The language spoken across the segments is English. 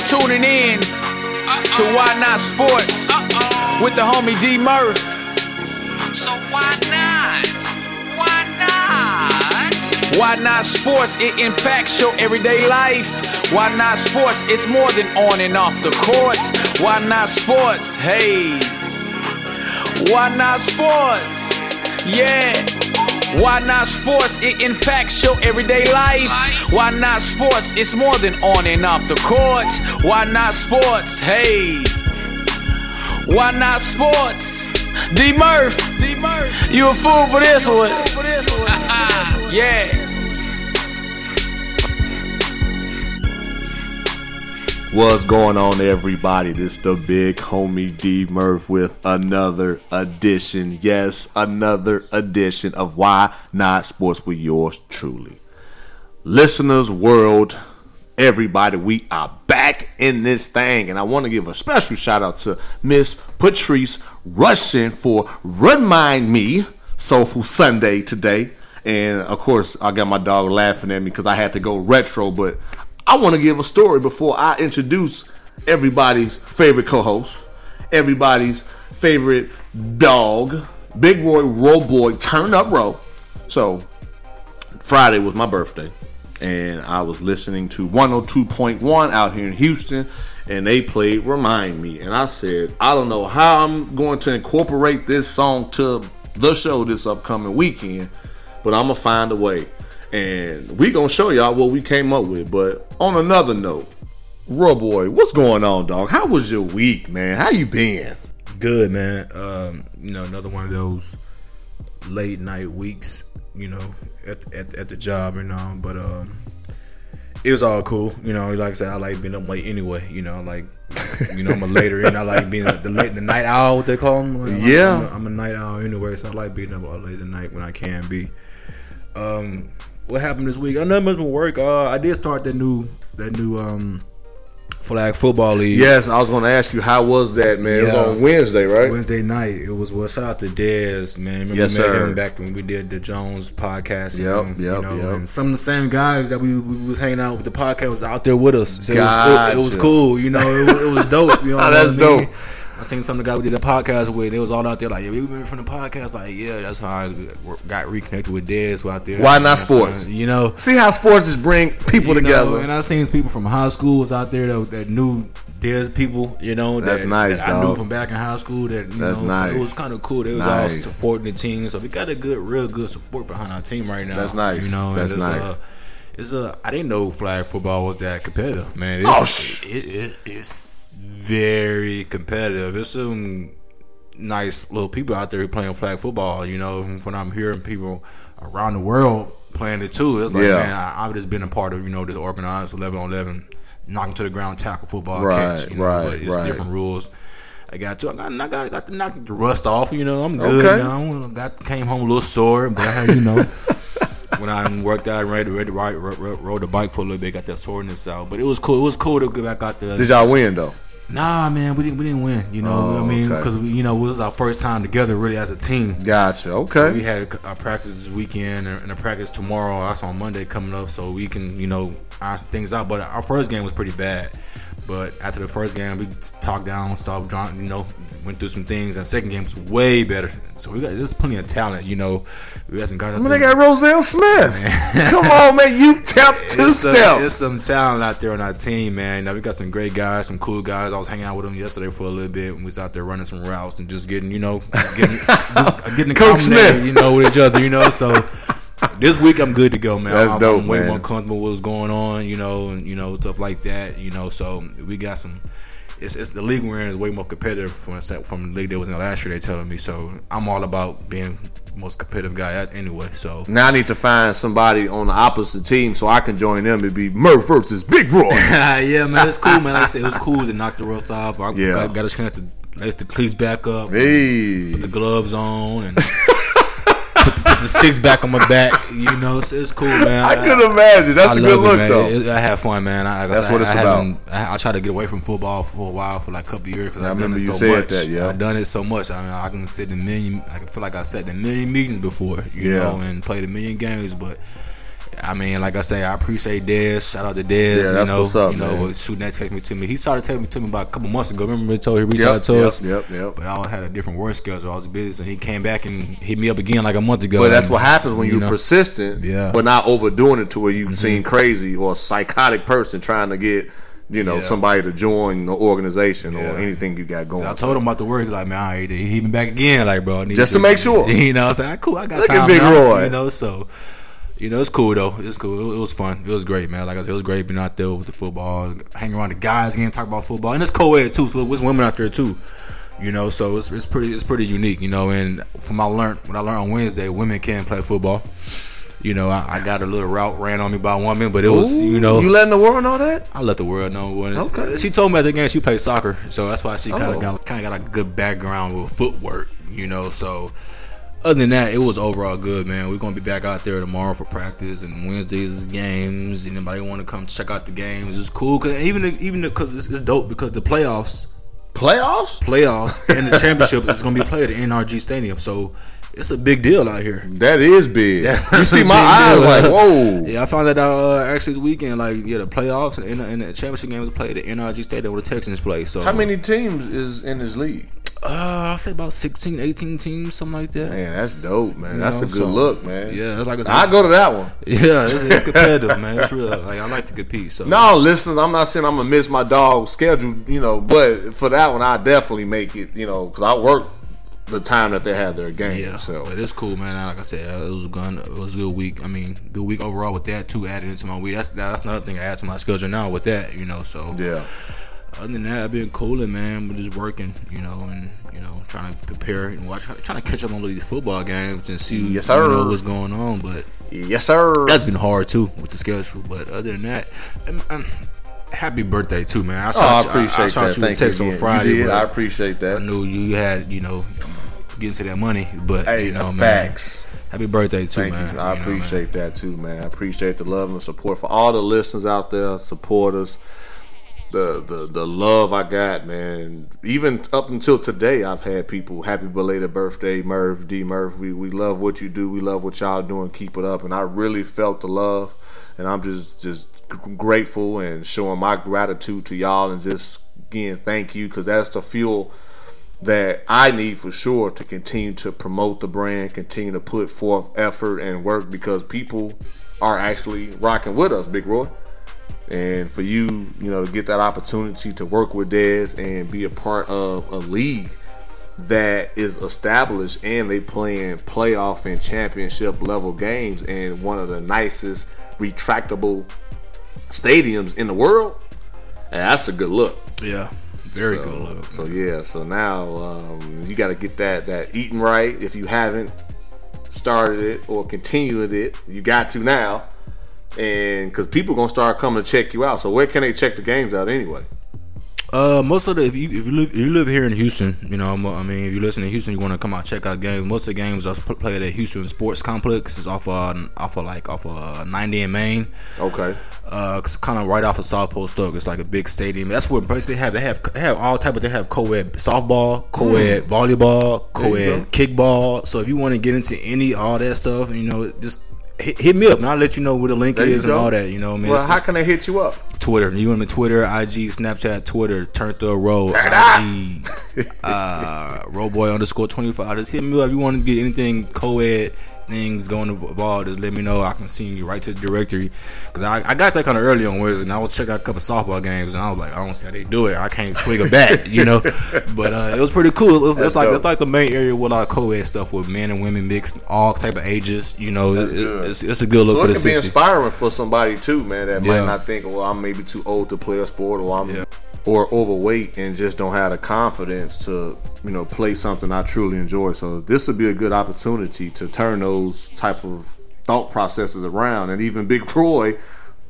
are tuning in to Why Not Sports with the homie D Murph. So why not? Why not? Why Not Sports? It impacts your everyday life. Why Not Sports? It's more than on and off the court. Why Not Sports? Hey. Why Not Sports? Yeah. Why not sports? It impacts your everyday life. Why not sports? It's more than on and off the court. Why not sports? Hey. Why not sports? D Murph. D Murph. You a fool for this one. yeah. What's going on, everybody? This the big homie D Murph with another edition. Yes, another edition of Why Not Sports with yours truly. Listeners, world, everybody, we are back in this thing. And I want to give a special shout out to Miss Patrice Rushen for Remind Me Soulful Sunday today. And of course, I got my dog laughing at me because I had to go retro, but I want to give a story before I introduce everybody's favorite co-host, everybody's favorite dog, Big Roy Roll Boy, Turn Up Row. So Friday was my birthday, and I was listening to 102.1 out here in Houston, and they played Remind Me. And I said, I don't know how I'm going to incorporate this song to the show this upcoming weekend, but I'm to find a way. And we to show y'all what we came up with. But on another note, Raw Boy, what's going on, dog? How was your week, man? How you been? Good man. Um, you know, another one of those late night weeks. You know, at at, at the job and all, but um, it was all cool. You know, like I said, I like being up late anyway. You know, like you know, I'm a later and I like being the late the night owl. What they call them? Like, Yeah. I'm a, I'm a night owl anyway, so I like being up all late at night when I can be. Um, what happened this week? I know much more work. Uh, I did start that new that new um flag football league. Yes, I was going to ask you, how was that, man? It was on Wednesday, right? Wednesday night. It was well. Shout out to Dez, man. Remember Yes, sir. back when we did the Jones podcast. and, Yep, you know, yep. And some of the same guys that we, we was hanging out with the podcast was out there with us. So it, was, it, it was cool. You know, it, was- it was dope. You know, Oh, that's I mean? dope. I seen some of the guys we did the podcast with. It was all out there like, yeah, we remember from the podcast. Like, yeah, that's how I got reconnected with Dez out there. Why not You know what I'm sports? saying? You know, See how sports just bring people you together. know, and I seen people from high school was out there that, that knew Dez people, you know. That's that, nice, that I knew from back in high school. That you That's know, nice. so it was kind of cool. They was Nice. all supporting the team, so we got a good, real good support behind our team right now. That's nice. You know, That's and it's, nice. Uh, it's a. I didn't know flag football was that competitive, man. It's, Oh, sh- it, it, it's very competitive. It's some nice little people out there playing flag football. You know, when I'm hearing people around the world playing it too, it's like, Yeah. man, I, I've just been a part of you know this organized eleven on eleven, knocking to the ground tackle football Right, catch. You know, right, but it's right. different rules. I got to. I got, I got, got to knock the rust off. You know, I'm good Okay. now. Got came home a little sore, but I you know. When I worked out and ready ready to ride, rode the bike for a little bit, got that soreness out. But it was cool. It was cool to get back out there. Did y'all win, though? Nah, man, we didn't we didn't win. You know, Oh, I mean, okay. because you know it was our first time together really as a team. Gotcha. Okay. So we had our practice this weekend and and a practice tomorrow. That's on Monday coming up, so we can you know iron things out. But our first game was pretty bad. But after the first game, we talked down, stopped drawing, you know, went through some things. And second game was way better. So we got there's plenty of talent, you know. We got some guys. I mean, they got Roselle Smith. Come on, man. You tap two it's some, step. it's some talent out there on our team, man. Now we got some great guys, some cool guys. I was hanging out with them yesterday for a little bit. We was out there running some routes and just getting, you know, just getting, just getting Coach Smith. you know, with each other, you know. So this week I'm good to go, man. That's I'm, dope, I'm way man. more comfortable with what's going on, you know, and you know stuff like that, you know. So we got some. It's, it's the league we're in is way more competitive from from the league that was in last year. They telling me so. I'm all about being most competitive guy at anyway. So Now I need to find somebody on the opposite team so I can join them. It'd be Murph versus Big Roy. yeah, man, it's cool, man. Like I said, it was cool to knock the rust off. I Yeah. got, got a chance to lace the cleats back up, hey. put the gloves on, and the, six back on my back. You know, it's, it's cool, man. I could imagine. That's I a good it, look, man. though. It- I had fun, man. I, like I That's what it's I about. I, I tried to get away from football for a while, for like a couple years, because I I've done it you so said much. that, yeah. I've done it so much. I mean, I can sit in million. I can feel like I've sat in million meetings before, you Yeah. know, and played a million games, but. I mean, like I say, I appreciate Dez. Shout out to Dez. Yeah, that's you know, what's up, you know, man. shooting that text me to me. He started texting me to me about a couple months ago. Remember, he told he reached Yep, out to yep, us. yep, yep. But I had a different work schedule. I was busy, so he came back and hit me up again like a month ago. But that's And, what happens when you you're know, persistent, Yeah. Mm-hmm. but not overdoing it to where you seem crazy or a psychotic person trying to get, you know, Yeah. somebody to join the organization Yeah. or anything you got going. On. I told him about the work. He's like, man, all right, he hit me back again. Like, bro, I need Just you- to make sure. You know, I was like, cool, I got Look at time Big now, Roy. You know, so you know, it's cool though. It's cool. It, was fun. It was great, man. Like I said, it was great being out there with the football, hanging around the guys, again, talk about football, and it's co-ed too. So there's women out there too. You know, so it's, it's pretty it's pretty unique. You know, and from I learned what I learned on Wednesday, women can play football. You know, I, I got a little route ran on me by a woman, but it was you know you letting the world know that? I let the world know when it's, Okay. She told me at the game she plays soccer, so that's why she kind of Oh. got kind of got a good background with footwork, you know. So other than that, it was overall good, man. We're gonna be back out there tomorrow for practice, and Wednesdays is games. Anybody want to come check out the games? It's cool, cause even even because it's, it's dope because the playoffs, Playoffs? playoffs, and the championship is gonna be played at NRG Stadium, so it's a big deal out here. That is big. That's you see my eyes deal. like, whoa. Yeah, I found that out uh, actually this weekend. Like, yeah, the playoffs and, and the championship game was played at NRG Stadium where the Texans play. So How many teams is in this league? Uh, I'll say about 16, 18 teams, something like that. Man, that's dope, man. You That's know, a good so- look, man. Yeah, like it's, I go to that one. Yeah, it's, it's competitive, man. It's real. Like I like to compete. So No, listeners, I'm not saying I'm gonna miss my dog's schedule, you know, but for that one, I definitely make it, you know, because I work the time that they have their game. Yeah, so but it's cool, man. Like I said, it was gun. It was a good week. I mean, good week overall with that too added into my week. That's that's another thing I add to my schedule now with that. You know, so yeah, other than that, I've been cooling, man. We're just working, you know, and you know, trying to prepare and watch, trying to catch up on all these football games and see, Yes, you sir. know, what's going on. But yes, sir. that's been hard too with the schedule. But other than that, um, um, happy birthday too, man. I oh, I you- appreciate I, shot that. you a Thank text you. on. Friday. You did. I appreciate that. I knew you had, you know, getting to that money. But Hey, you know, man, facts. happy birthday too, Thank man. you. I You know, man. appreciate that too, man. I appreciate the love and support for all the listeners out there, supporters. The, the the love I got, man. Even up until today, I've had people happy belated birthday, Murph D Murph. We we love what you do. We love what y'all doing. Keep it up. And I really felt the love, and I'm just just grateful and showing my gratitude to y'all and just again thank you because that's the fuel that I need for sure to continue to promote the brand, continue to put forth effort and work because people are actually rocking with us, Big Roy. And for you, you know, to get that opportunity to work with Dez and be a part of a league that is established and they playing playoff and championship level games in one of the nicest retractable stadiums in the world, and that's a good look. Yeah, very So- good look. So yeah, so now um, you got to get that that eating right. If you haven't started it or continued it, you got to now, and because people gonna start coming to check you out. So where can they check the games out anyway? Uh, most of the if you if you live if you live here in Houston, you know, I mean, if you listen to Houston, you want to come out check out games. Most of the games are played at Houston Sports Complex. It's off uh off of like off of uh, 90 in Main. Okay, Uh, it's kind of right off of South Post Oak. It's like a big stadium. That's where basically they have they have they have all type of they have co-ed softball, co-ed volleyball, Hmm. Co-ed kickball. So if you want to get into any all that stuff, you know, just hit, hit me up and I'll let you know where the link There is and all that. You know, what I mean, well, It's- how it's can they hit you up? Twitter. You want me Twitter, IG, Snapchat, Twitter, Turn Through Row, IG, uh, Rowboy underscore twenty five. Just hit me up if you want to get anything co-ed things going to evolve, Just let me know. I can send you right to the directory because I, I got that kind of early on Wednesday. And I was checking out a couple softball games and I was like, I don't see how they do it. I can't swing a bat, you know. But uh, it was pretty cool. It was, That's it's like it's like the main area with a lot co-ed stuff with men and women mixed, all type of ages. You know, That's it- it's, it's a good look So for it the can be inspiring for somebody too, man, that Yeah. might not think, well, I'm maybe too old to play a sport, or I'm Yeah. Or overweight and just don't have the confidence to, you know, play something I truly enjoy. So this would be a good opportunity to turn those type of thought processes around. And even Big Roy,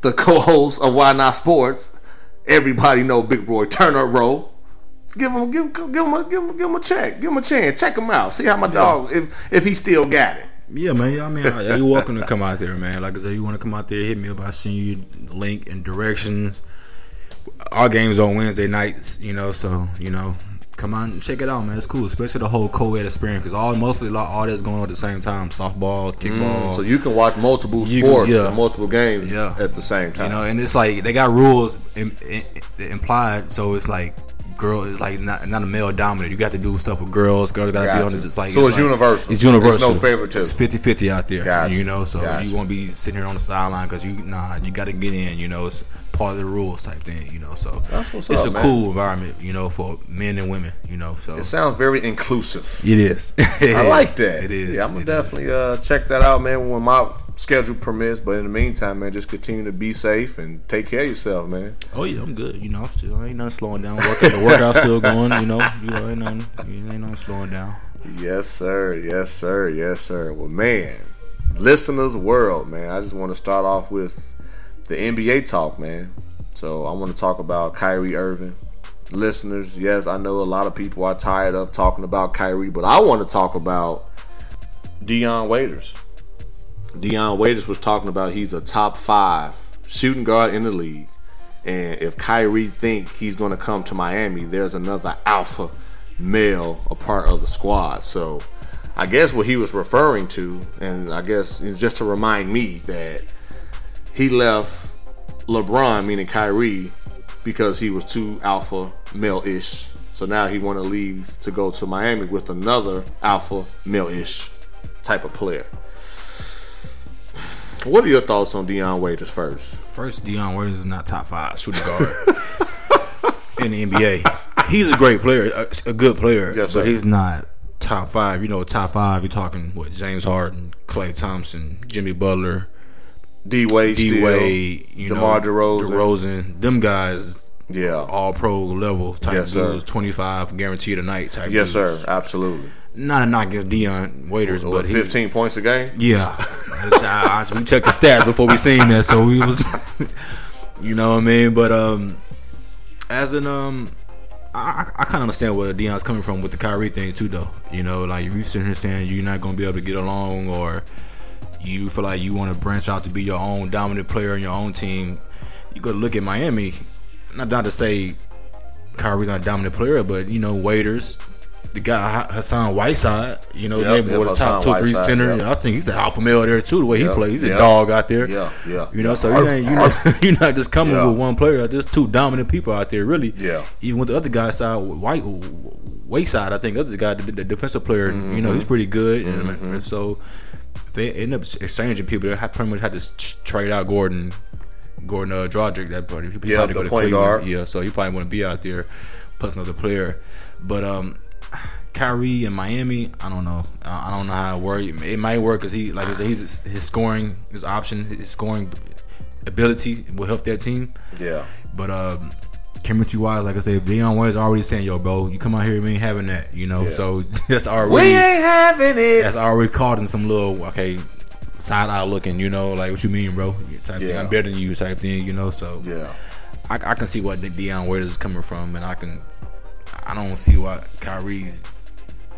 the co-host of Why Not Sports, everybody know Big Roy Turner Row. Give him, give, give him, a, give him, give him a check, give him a chance, check him out, see how my dog, if if he still got it. Yeah, man. I mean, I- you're welcome to come out there, man. Like I said, you want to come out there, hit me up. I send you the link and directions. Our games on Wednesday nights, you know, so you know, come on check it out, man. It's cool, especially the whole co-ed experience because all mostly lot all that's going on at the same time: softball, kickball. Mm, So you can watch multiple You can- sports, yeah. multiple games Yeah. at the same time. You know, and it's like they got rules im- im- implied, so it's like girl is like not not a male dominant. You got to do stuff with girls. Girls got to be on it. It's like So it's like- universal. It's universal. There's no favoritism. It's 50-50 out there. Gotcha. You know, so Gotcha. you won't be sitting here on the sideline because you nah, you got to get in. You know, it's part of the rules type thing. You know, so it's up, a man. cool environment. You know, for men and women. You know, so it sounds very inclusive. it is. I like that. It is. Yeah, I'm gonna definitely uh, check that out, man, when my schedule permits. But in the meantime, man, just continue to be safe and take care of yourself, man. Oh yeah, I'm good. You know, I'm still I ain't nothing slowing down. Working, the workout's still going. You know, you know, ain't nothing, ain't nothing slowing down. Yes, sir. Yes, sir. Yes, sir. Well, man, listeners, world, man, I just want to start off with the NBA talk, man. So I want to talk about Kyrie Irving. Listeners, yes, I know a lot of people are tired of talking about Kyrie, but I want to talk about Dion Waiters. Dion Waiters was talking about he's a top five shooting guard in the league. And if Kyrie think he's going to come to Miami, there's another alpha male a part of the squad. So I guess what he was referring to, and I guess just to remind me that he left LeBron, meaning Kyrie, because he was too alpha male-ish. So now he want to leave to go to Miami with another alpha male-ish type of player. What are your thoughts on Dion Waiters first? First, Dion Waiters is not top five shooting guard in the NBA. He's a great player, a, a good player, Yes, but he's not top five. You know, top five. You're talking what? James Harden, Klay Thompson, Jimmy Butler, D Wade, D Wade, you DeMar know, DeRozan. DeRozan. Them guys, Yeah. all pro level type Yes, dudes. Twenty five guaranteed a night type. Yes, sir. Absolutely. Not a knock against Dion Waiters, but he's 15 points a game? Yeah, It's, uh, we checked the stats before we seen that, so we was, you know what I mean. But um, as an um, I, I kind of understand where Dion's coming from with the Kyrie thing too, though. You know, like if you sitting here saying you're not gonna be able to get along, or you feel like you want to branch out to be your own dominant player in your own team, you got to look at Miami. Not not to say Kyrie's not a dominant player, but you know, waiters. The guy Hassan Whiteside, you know, Yep, maybe yep, the top two or three center. yep. I think he's an alpha male there too. The way he Yep, plays, he's a dog out there. Yeah, yeah. You know, so you ain't, you know, you're not just coming with one player. There's two dominant people out there, really. Yeah. Even with the other guy side, White Wayside, I think the other guy, the, the defensive player, Mm-hmm. you know, he's pretty good. And, and so if they end up exchanging people, they pretty much had to trade out Gordon, Goran uh, Dragic. That probably he Yeah, the point guard. Yeah, so he probably wouldn't be out there plus another player. But um, Kyrie in Miami, I don't know. I don't know how it work. It might work because he, like I said, he's his scoring, his option, his scoring ability will help that team. yeah. But um, chemistry wise, like I said, Dion Waiters already saying, "Yo, bro, you come out here, we ain't having that," you know. Yeah. So that's already We ain't having it. that's already causing some little okay side eye looking, you know, like what you mean, bro? Type thing. Yeah. I'm better than you, type thing, you know. So Yeah. I, I can see what the Dion Waiters is coming from, and I can I don't see why Kyrie's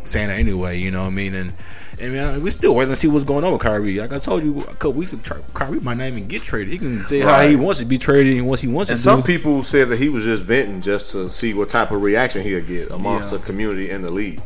saying that anyway. You know what I mean? And and man, we still waiting to see what's going on with Kyrie. Like I told you a couple weeks ago, Kyrie might not even get traded. He can say how he wants to be traded and what he wants And to some do. people said that he was just venting just to see what type of reaction he'll get amongst Yeah. the community and the league.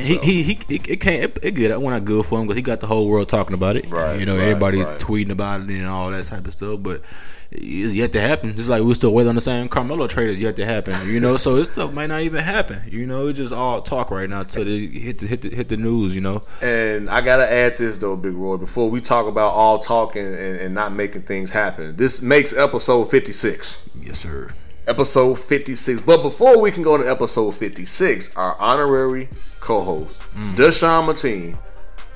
And he, he he it, can't it, it good. It went out good for him because he got the whole world talking about it. Right, You know, right, everybody right. tweeting about it and all that type of stuff. But it's yet to happen. Just like we're still waiting on the same Carmelo trade is yet to happen. You know, so this stuff might not even happen. You know, it's just all talk right now till they hit the hit the hit the news. You know. And I gotta add this though, Big Roy, before we talk about all talking and, and not making things happen. This makes episode fifty six. Yes, sir. Episode fifty six. But before we can go to episode fifty six, our honorary co-host, Mm. Deshaun Mateen,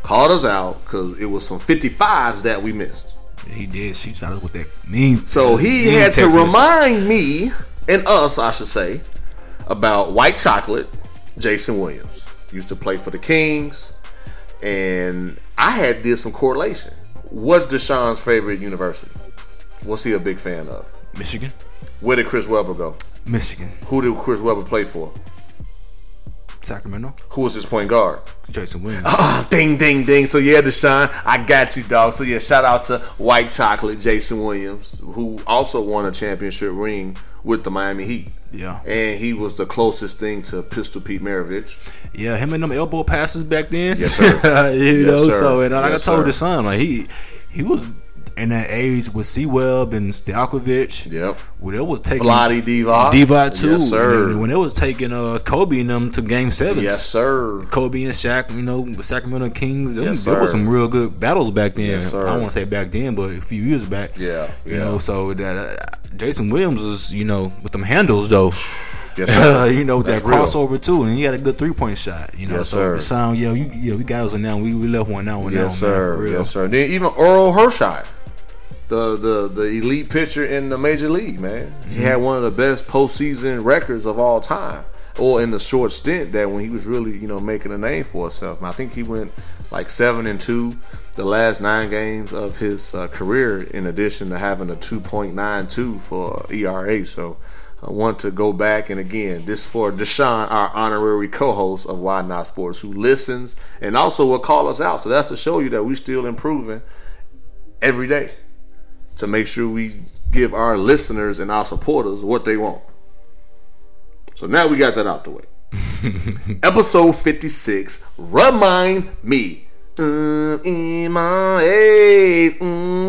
called us out because it was some fifty fives that we missed. He did. She shot us with that meme. So he meme had to remind me and us, I should say, about white chocolate. Jason Williams used to play for the Kings, and I had did some correlation. What's Deshaun's favorite university? What's he a big fan of? Michigan. Where did Chris Webber go? Michigan. Who did Chris Webber play for? Sacramento. Who was his point guard? Jason Williams. Ah, ding, ding, ding. So yeah, Deshaun, I got you, dog. So yeah, shout out to White Chocolate, Jason Williams, who also won a championship ring with the Miami Heat. Yeah. and he was the closest thing to Pistol Pete Maravich. Yeah, him and them elbow passes back then. Yes, sir. you Yes, know, sir. so and like Yes, I told sir. the son, like he he was in that age with C Webb and Stojakovic. Yep. When it was taking Vlade Divac. Divac too. Yes, sir. When, it was taking uh Kobe and them to game seven. Yes, sir. Kobe and Shaq, you know, the Sacramento Kings. Them, Yes, there was some real good battles back then. Yes, sir. I don't want to say back then, but a few years back. Yeah, You yeah. know, so that uh, Jason Williams is, you know, with them handles though. Yes, sir. you know that That's real. crossover too, and he had a good three point shot. You know, Yes, so sir. sound, yo, you, yeah, we got us on now. We, we left one now, one now, Yes, man, sir. for real. Yes, sir. Then even Orel Hershiser, the the the elite pitcher in the major league, man. He had one of the best postseason records of all time. Or in the short stint that when he was really, you know, making a name for himself. And I think he went like seven and two the last nine games of his uh, career, in addition to having a 2.92 for ERA. So I want to go back and again, this for Deshaun, our honorary co-host of Why Not Sports, who listens and also will call us out. So that's to show you that we're still improving every day to make sure we give our listeners and our supporters what they want. So now we got that out the way. Episode 56, Remind Me. Um, in my head, mm.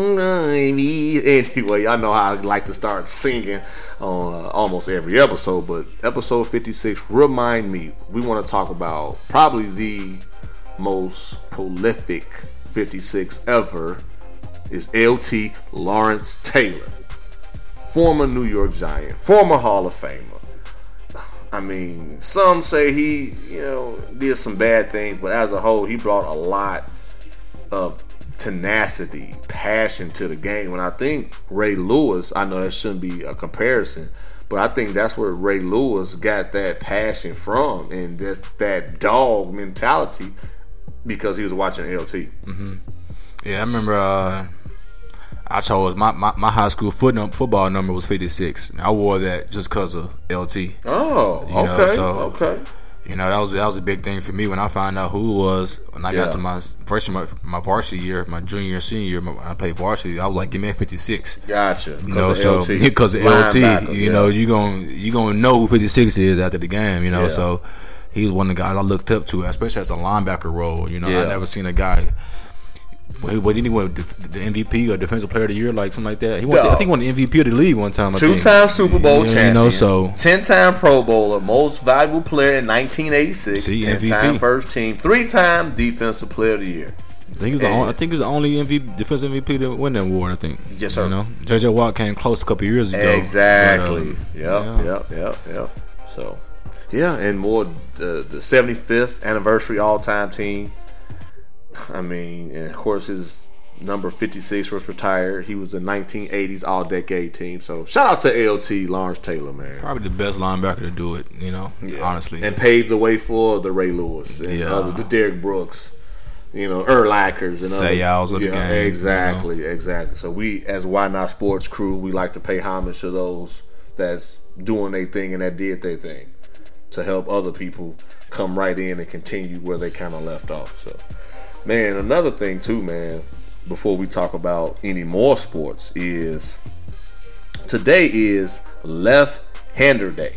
Anyway, y'all know how I like to start singing on uh, almost every episode, but episode 56, Remind Me. We want to talk about probably the most prolific 56 ever is LT Lawrence Taylor, former New York Giant, former Hall of Famer. I mean, some say he, you know, did some bad things, but as a whole, he brought a lot of tenacity, passion to the game. And I think Ray Lewis, I know that shouldn't be a comparison, but I think that's where Ray Lewis got that passion from and just that dog mentality because he was watching LT. Mm-hmm. Yeah, I remember. Uh, I chose my, my, my high school foot num- football number was fifty six. I wore that just because of LT. Oh, You know, okay, so- okay. You know, that was that was a big thing for me when I found out who it was when I Yeah. got to my first my, my varsity year, my junior year, senior year. My, I played varsity. I was like, give me a fifty six. Gotcha. You know, so because of Linebacker, LT, you yeah. know, you gon' you gonna know who 56 is after the game, you know. So he was one of the guys I looked up to, especially as a linebacker role. You know. I never seen a guy. What what did he win? The MVP or Defensive Player of the Year, like something like that. He won, I think he won the MVP of the league one time. Two-time Super Bowl know, champion. You know, so ten-time Pro Bowler, most valuable player in 1986. See, ten-time MVP. first team, three-time Defensive Player of the Year. I think he's the only, I think he's the only MVP, defensive MVP to win that award. I think. Yes, sir. You know, JJ Watt came close a couple years ago. Exactly. but, yep, uh, yeah. yep, yep, yep. So, yeah, and more the the 75th anniversary all-time team. I mean, and of course his number 56 was retired. He was the 1980s all-decade team. So, shout out to LT Lawrence Taylor, man. Probably the best linebacker to do it. You know, honestly. and paved the way for the Ray Lewis and Yeah. other, the Derek Brooks, you know, Urlachers and other, of the game, you know. Exactly, exactly. So we, as Why Not Sports crew, we like to pay homage to those that's doing their thing and that did their thing to help other people come right in and continue where they kind of left off. So, man, another thing too, man. Before we talk about any more sports, is today is Left Hander Day.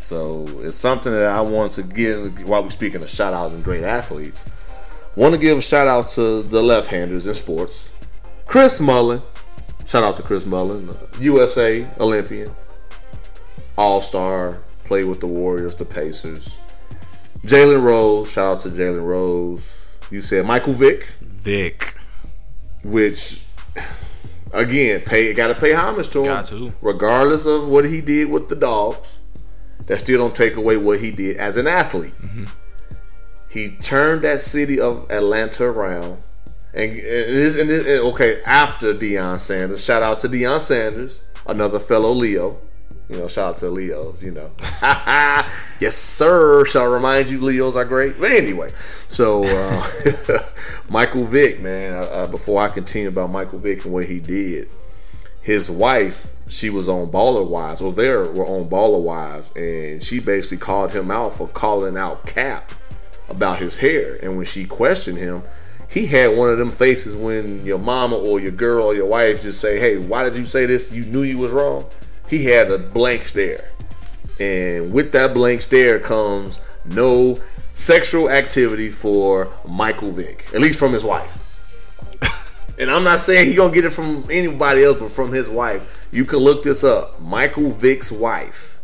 So it's something that I want to give while we're speaking of shout out and great athletes. Want to give a shout out to the left handers in sports. Chris Mullin. Shout out to Chris Mullin, USA Olympian, All Star, played with the Warriors, the Pacers. Jalen Rose, shout out to Jalen Rose. You said Michael Vick, Vick. which again, pay got to pay homage to him. Got to. regardless of what he did with the dogs. That still don't take away what he did as an athlete. Mm-hmm. He turned that city of Atlanta around, and, and, it is, and and okay after Deion Sanders. Shout out to Deion Sanders, another fellow Leo. You know, shout out to Leos. You know, yes sir. Shall I remind you, Leos are great. But anyway, so uh, Michael Vick, man. Uh, before I continue about Michael Vick and what he did, his wife, she was on Baller Wives, or they were on Baller Wives, and she basically called him out for calling out Kap about his hair. And when she questioned him, he had one of them faces when your mama or your girl or your wife just say, "Hey, why did you say this? You knew you was wrong." He had a blank stare, and with that blank stare comes no sexual activity for Michael Vick, at least from his wife. and I'm not saying he gonna get it from anybody else, but from his wife. You can look this up. Michael Vick's wife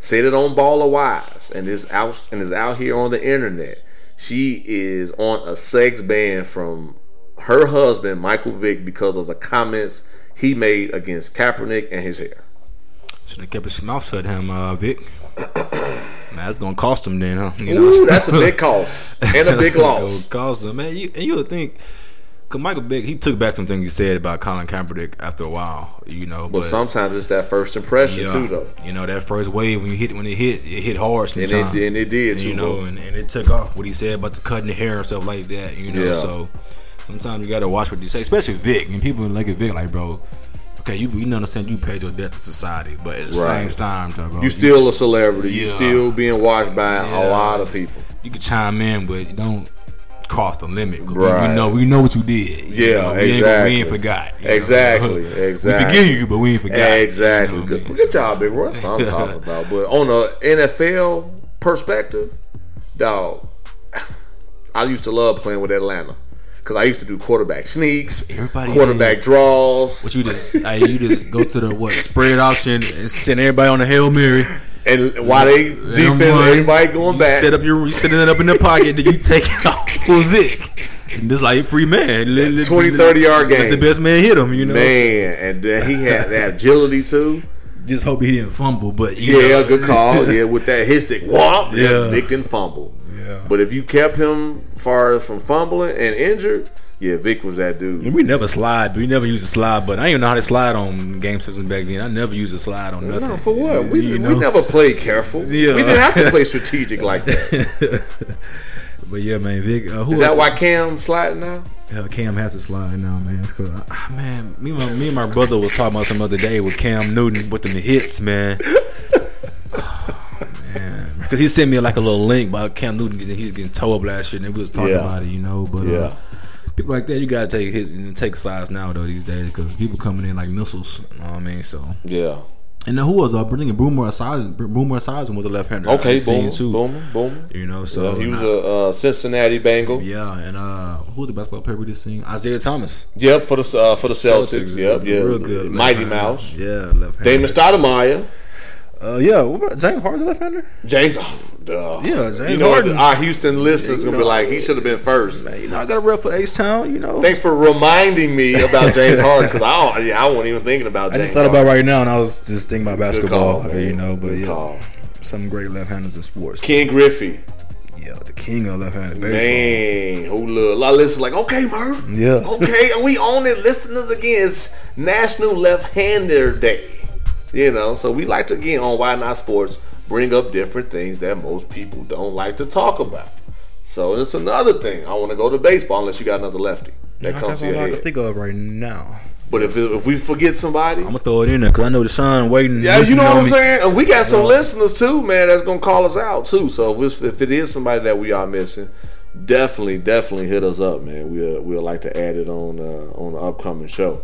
said it on Baller Wives, and is out and is out here on the internet. She is on a sex ban from her husband Michael Vick because of the comments he made against Kaepernick and his hair. Should have kept his mouth shut, him, uh, Vic. Man, that's gonna cost him then, huh? You Ooh, that's a big cost and a big loss. It'll cost him, man. You, and you would think, cause Michael Vick, he took back some things he said about Colin Kaepernick after a while, you know. But sometimes it's that first impression yeah, too, though. You know that first wave when you hit when it hit, it hit hard. And Sometimes. it, and it did, And, too, you know, and, and it took off what he said about the cutting the hair and stuff like that. You know, Yeah. so sometimes you gotta watch what you say, especially Vic. And people look at Vic like, bro, okay, you you understand you paid your debt to society, but at the Right. same time, bro, You still a celebrity. You Yeah. still being watched by Yeah. a lot of people. you can chime in, but you don't cross the limit. we- Right. We know we know what you did. You Yeah, know, we Ain't, exactly. we ain't forgot. Exactly, know. Exactly, We forgive you, but we ain't forgot. Exactly. You know I Good, mean? good job, Big Roy. That's what I'm talking about. But on a NFL perspective, dog, I used to love playing with Atlanta because I used to do quarterback sneaks, Everybody- quarterback draws, What you just hey, you just go to the what spread option and send everybody on the hail mary. and while they Let 'em defense, run. everybody going You back. Set up your you setting it up in the pocket, then you take it off for Vic. And this like free man. Let- let- 20, let- 30 yard let game. The best man hit him. You know. Man, and then he had that agility too. Just hope he didn't fumble, but you Yeah, know. good call. Yeah, with that hit stick, whomp, yeah, Yeah. Nick didn't fumble. Yeah. But if you kept him far from fumbling and injured, yeah, Vic was that dude. We never slide. We never use a slide button. I didn't even know how to slide on game system back then. I never used a slide on nothing. No, for what? We, You we never played careful. Yeah. We didn't have to play strategic like that. But yeah, man, Vic. Uh, who Is that why Cam sliding now? uh, Cam has to slide now, man? It's 'cause, uh, man, me, and my, me and my brother was talking about some other day with Cam Newton with them hits, man. Because he sent me like a little link about Cam Newton. Getting, he's getting toe up last year, and we was talking Yeah. about it, you know. But Yeah. uh, people like that, you gotta take and take sides now though these days because people coming in like missiles. You know what I mean? So. Yeah. And then who was uh, bringing a Boomer Esiason? Boomer Esiason was a left-hander. Okay, boom, boom, boom. You know, so he was I- a uh, Cincinnati Bengal. yeah, and uh, who was the basketball player we just seen? Isaiah Thomas. Yep, for the uh, for the Celtics. Yep, yeah, real good. Mighty. Mouse. Yeah, left-hander. Damon Stoudemire. Uh, yeah, what about James Harden left-hander? James. Oh, duh. Yeah, James you know, Harden. Our Houston listeners you gonna know. be like, he should have been first. Man, you know, I got a rep for H Town. You know, Thanks for reminding me about James Harden because I don't, yeah, I wasn't even thinking about. James I just thought about right now, and I was just thinking about basketball. call, you know, but Good yeah, call. some great left-handers in sports. Ken Griffey, Yeah, the king of left-handed baseball. man, who look? A lot of listeners like, okay, Murph. Yeah. Okay, and we own it. Listeners again, it's National Left-Hander Day. You know, so we like to again on Why Not Sports bring up different things that most people don't like to talk about. So it's another thing. I want to go to baseball unless you got another lefty that comes That's to all your I can think of right now. But if if we forget somebody, I'm gonna throw it in there because I know Deshaun waiting. Yeah, you know what I'm me. saying? And we got some listeners too, man, that's gonna call us out too. So if, it's, if it is somebody that we are missing, definitely, definitely hit us up, man. We'll we'll like to add it on uh, on the upcoming show.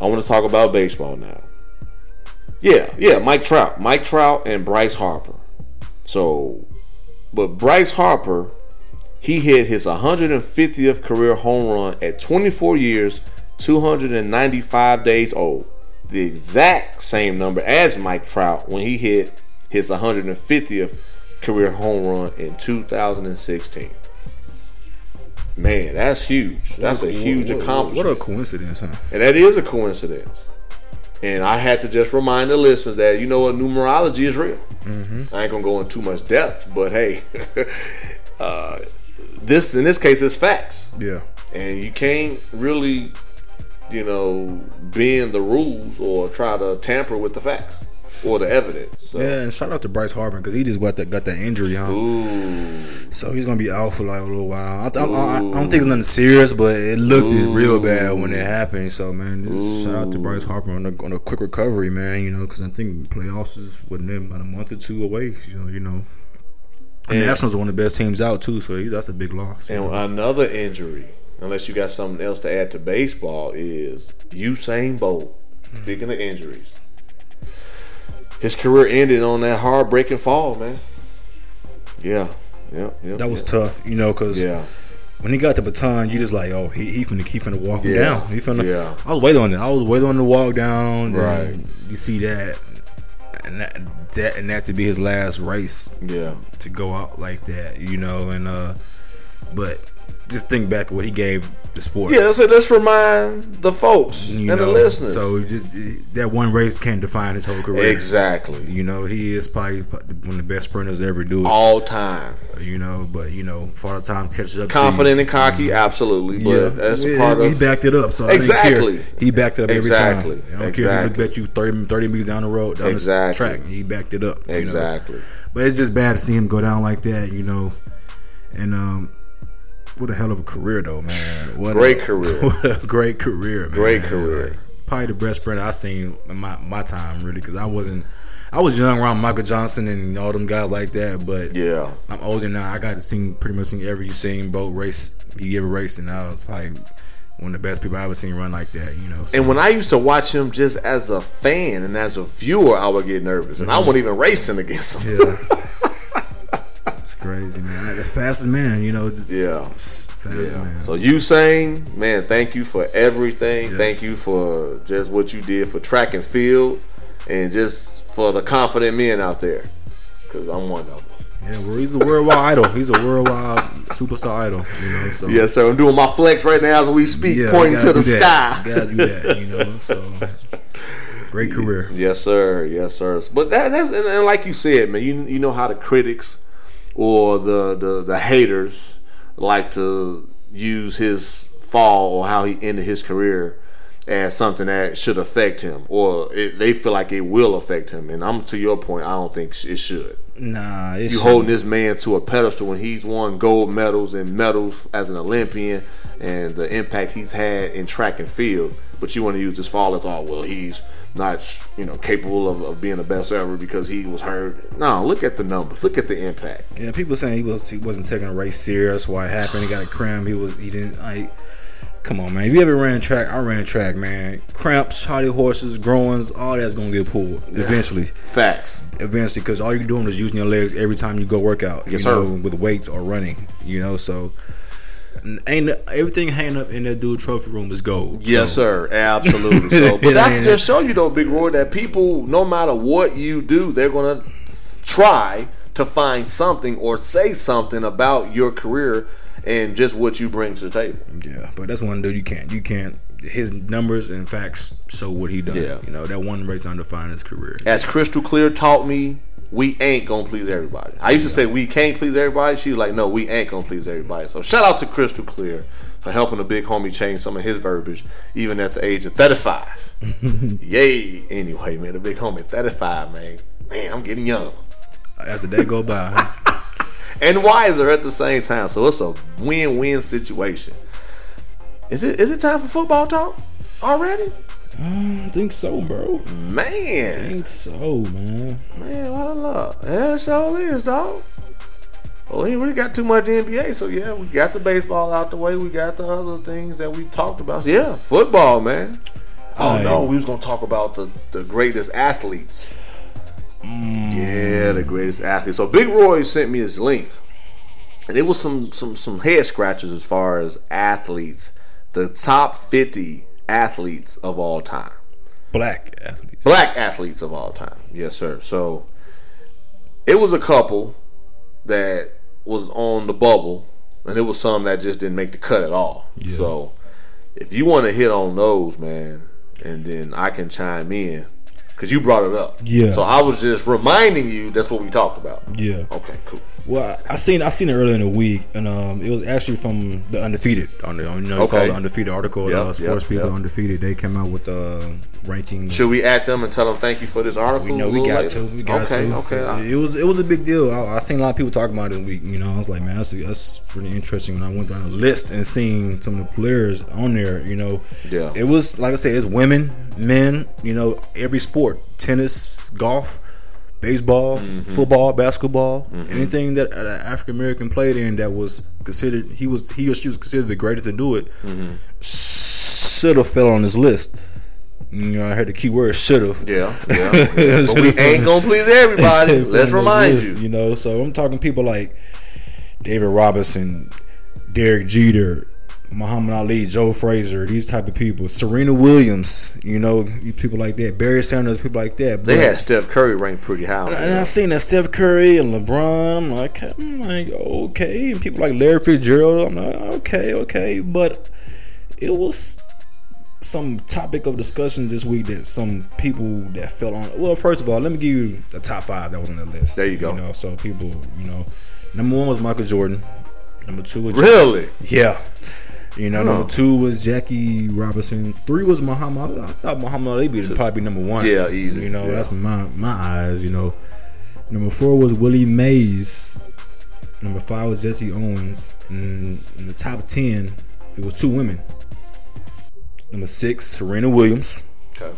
I want to talk about baseball now. Yeah, yeah, Mike Trout, Mike Trout, and Bryce Harper. So, but Bryce Harper, he hit his 150th career home run at 24 years, 295 days old. The exact same number as Mike Trout when he hit his 150th career home run in 2016. Man, that's huge. That's a huge accomplishment. What a coincidence, huh? And that is a coincidence. And I had to just remind the listeners that you know what numerology is real. I ain't gonna go in too much depth, but hey, uh, this in this case is facts, Yeah. and you can't really, you know, bend the rules or try to tamper with the facts or the evidence. So, Yeah, and shout out to Bryce Harper because he just got that got that injury, huh? ooh, So he's gonna be out for like a little while. I, th- I, I, I don't think it's nothing serious, but it looked it real bad when it happened. So man, just shout out to Bryce Harper on a, on a quick recovery, man. You know, because I think playoffs is within about a month or two away. You know, you know. The And- Nationals are one of the best teams out too, so he's, that's a big loss. And another injury, unless you got something else to add to baseball, is Usain Bolt. Speaking of injuries, his career ended on that heartbreaking fall, man. Yeah, yeah, yeah. That was yeah. tough, you know, because Yeah, when he got the baton, you just like, oh, he he finna, he finna walk him Yeah. down. He finna. Yeah. I was waiting on it. I was waiting on the walk down. Right. You see that, and that, that and that to be his last race yeah, to go out like that, you know, and uh, but just think back what he gave the sport. yeah. So let's remind the folks You and the listeners. So just, that one race can't define his whole career. exactly, You know, he is probably one of the best sprinters to ever do it. all time. You know, but you know, Father Time catches up. Confident and cocky, absolutely. But you. that's Yeah, part he of He backed it up. So Exactly. He backed it up every Exactly. time. I don't care if he Exactly. looked at you 30, 30 meters down the road, down Exactly. the track. He backed it up. you know. exactly. But it's just bad to see him go down like that, you know. And um, what a hell of a career, though, man. What Great a, career. What a great career, man. Great career. Like, probably the best sprinter I've seen in my my time, really, because I wasn't. I was young around Michael Johnson and all them guys like that, but Yeah, I'm older now. I got to see pretty much seen every Usain Bolt race he ever raced, and I was probably one of the best people I ever seen run like that. You know, so, And when I used to watch him just as a fan and as a viewer, I would get nervous, and I mm-hmm. wasn't even racing against him. yeah, crazy, man. The fastest man, you know, Yeah. fastest Yeah. man. So Usain, man, thank you for everything. Yes. Thank you for just what you did for track and field, and just for the confident men out there, because I'm one of them. yeah, well, he's a worldwide idol. He's a worldwide superstar idol. You know, so Yes, sir. I'm doing my flex right now as we speak, yeah, pointing to the sky. Gotta do that. You know, so great career. Yes, sir. Yes, sir. But that, that's and, and like you said, man. You you know how the critics or the, the the haters like to use his fall or how he ended his career as something that should affect him, or it, they feel like it will affect him. And I'm to your point. I don't think it should. Nah, You holding this man to a pedestal when he's won gold medals and medals as an Olympian, and the impact he's had in track and field. But you want to use this fall as all well, he's not you know capable of, of being the best ever because he was hurt. No, look at the numbers. Look at the impact. Yeah, people saying he was he wasn't taking a race serious. Why it happened? He got a cramp. He was he didn't like. Come on, man. If you ever ran track, I ran track, man. Cramps, Charlie horses, growings, all that's gonna get pulled eventually. Facts. Eventually, because all you're doing is using your legs every time you go work out. Yes, you sir. know, with weights or running. You know, so ain't everything hanging up in that dude trophy room is gold. Yes, So, sir. Absolutely. So, but that's just show you though, Big Roy, that people, no matter what you do, they're gonna try to find something or say something about your career and just what you bring to the table. Yeah, but that's one dude you can't. You can't. His numbers and facts show what he done. Yeah. You know that one race undefined his career. As Crystal Clear taught me, we ain't gonna please everybody. I used to say we can't please everybody. She's like, no, we ain't gonna please everybody. So shout out to Crystal Clear for helping the big homie change some of his verbiage, even at the age of 35. Yay. Anyway, man, the big homie, 35, man. Man, I'm getting young. As the day go by, And wiser at the same time. So it's a win-win situation. Is it is it time for football talk already? I think so, bro. Man. I think so, man. Man, well, look, yeah, it sure is, dog. Well, we ain't really got too much NBA, so yeah, we got the baseball out the way. We got the other things that we talked about. So, yeah, football, man. Oh Aye. no, we was gonna talk about the the greatest athletes. Mm. Yeah, the greatest athletes. So Big Roy sent me his link, and it was some some some head scratches as far as athletes, the top fifty athletes of all time Black athletes. black athletes of all time. Yes, sir. So it was a couple that was on the bubble, and it was some that just didn't make the cut at all. So if you want to hit on those, man, and then I can chime in because you brought it up. Yeah. So I was just reminding you that's what we talked about. Yeah. Okay, cool. Well, I seen I seen it earlier in the week, and um, it was actually from the undefeated on the you know they call Okay. the undefeated article. Yep, uh, sports yep, people yep. undefeated. They came out with uh, ranking. Should we at them and tell them thank you for this article? We know we got later? to. We got okay, to. Okay, 'Cause It was it was a big deal. I, I seen a lot of people talking about it this week. You know, I was like, man, that's that's really interesting. When I went down the list and seen some of the players on there, you know, Yeah. it was like I said, it's women, men. You know, every sport, tennis, golf. Baseball, Mm-hmm. football, basketball, anything that an African American played in that was considered he was he or she was considered the greatest to do it Mm-hmm. should have fell on this list. You know, I heard the key word should have. Yeah, yeah. yeah. but we ain't gonna please everybody. Let's remind you. You know, so I'm talking people like David Robinson, Derek Jeter, Muhammad Ali, Joe Frazier, these type of people, Serena Williams, you know, people like that, Barry Sanders, people like that. They had Steph Curry ranked pretty high. and I seen that Steph Curry and LeBron. I'm like, I'm like, okay. And people like Larry Fitzgerald. I'm like, okay, okay. But it was some topic of discussions this week that some people that fell on. Well, first of all, let me give you the top five that was on the list. There you go. You know, so people, you know, number one was Michael Jordan. Number two was Really? yeah. You know, number two was Jackie Robinson. Three was Muhammad. I thought Muhammad Ali would probably be number one. Yeah, easy. You know, Yeah. that's my my eyes. You know, number four was Willie Mays. Number five was Jesse Owens. And in the top ten, it was two women. Number six, Serena Williams, Okay.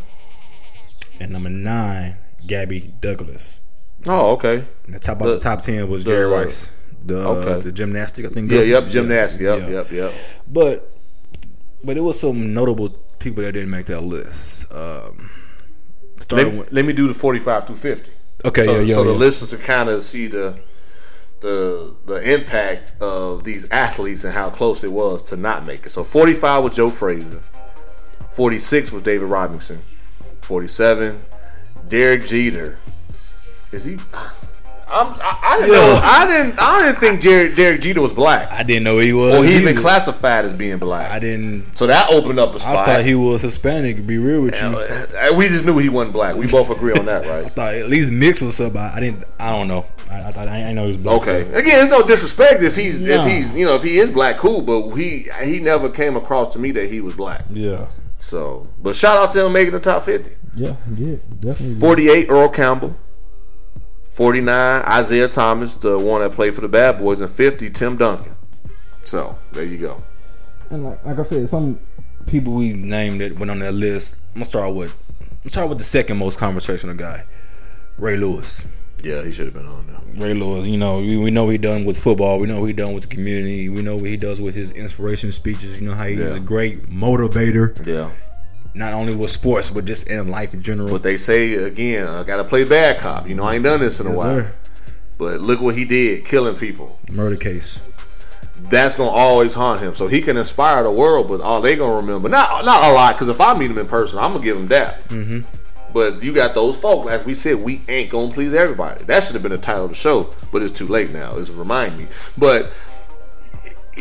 and number nine, Gabby Douglas. Oh, okay. And the top of The- the top ten was Jerry the- Rice. The Okay. the gymnastic, I think. Yeah, yep. Gymnastics. Yep, Yeah. yep, yep. But but it was some notable people that didn't make that list. Um, starting Let, with, let me do the forty-five through fifty. okay, so, yeah, yeah, so the listeners can kind of see the the the impact of these athletes and how close it was to not make it. So 45 was Joe Frazier, 46 was David Robinson, 47 Derek Jeter. Is he? I'm, I, I didn't know. I didn't. I didn't think Derek, Derek Jeter was black, I didn't know he was. or he even classified as being black. I didn't. so that opened up a spot. I thought he was Hispanic. To be real with you, Uh, we just knew he wasn't black. We both agree on that, right? I thought at least mix was up. I, I didn't. I don't know. I, I thought I, I know he was black. Okay. Again, it's no disrespect if he's No. if he's you know if he is black, cool. But he he never came across to me that he was black. Yeah. So, but shout out to him making the top fifty. Yeah. Yeah. Definitely. Forty eight Earl Campbell. Forty nine Isiah Thomas, the one that played for the Bad Boys, and fifty Tim Duncan. So there you go. And like, like I said, some people we named that went on that list. I'm gonna start with. I'm gonna start with the second most conversational guy, Ray Lewis. Yeah, he should have been on there. Ray Lewis, you know, we, we know he done with football. We know he done with the community. We know what he does with his inspiration speeches. You know how he's Yeah. a great motivator, Yeah, not only with sports but just in life in general. but they say again, I gotta play bad cop. You know, I ain't done this in a Yes, while. sir. But look what he did, killing people. Murder case. that's gonna always haunt him. So he can inspire the world, but all they gonna remember not not a lot. Because if I meet him in person, I'm gonna give him that. Mm-hmm. But you got those folk, like we said, we ain't gonna please everybody. That should have been the title of the show, but it's too late now. It's remind me, but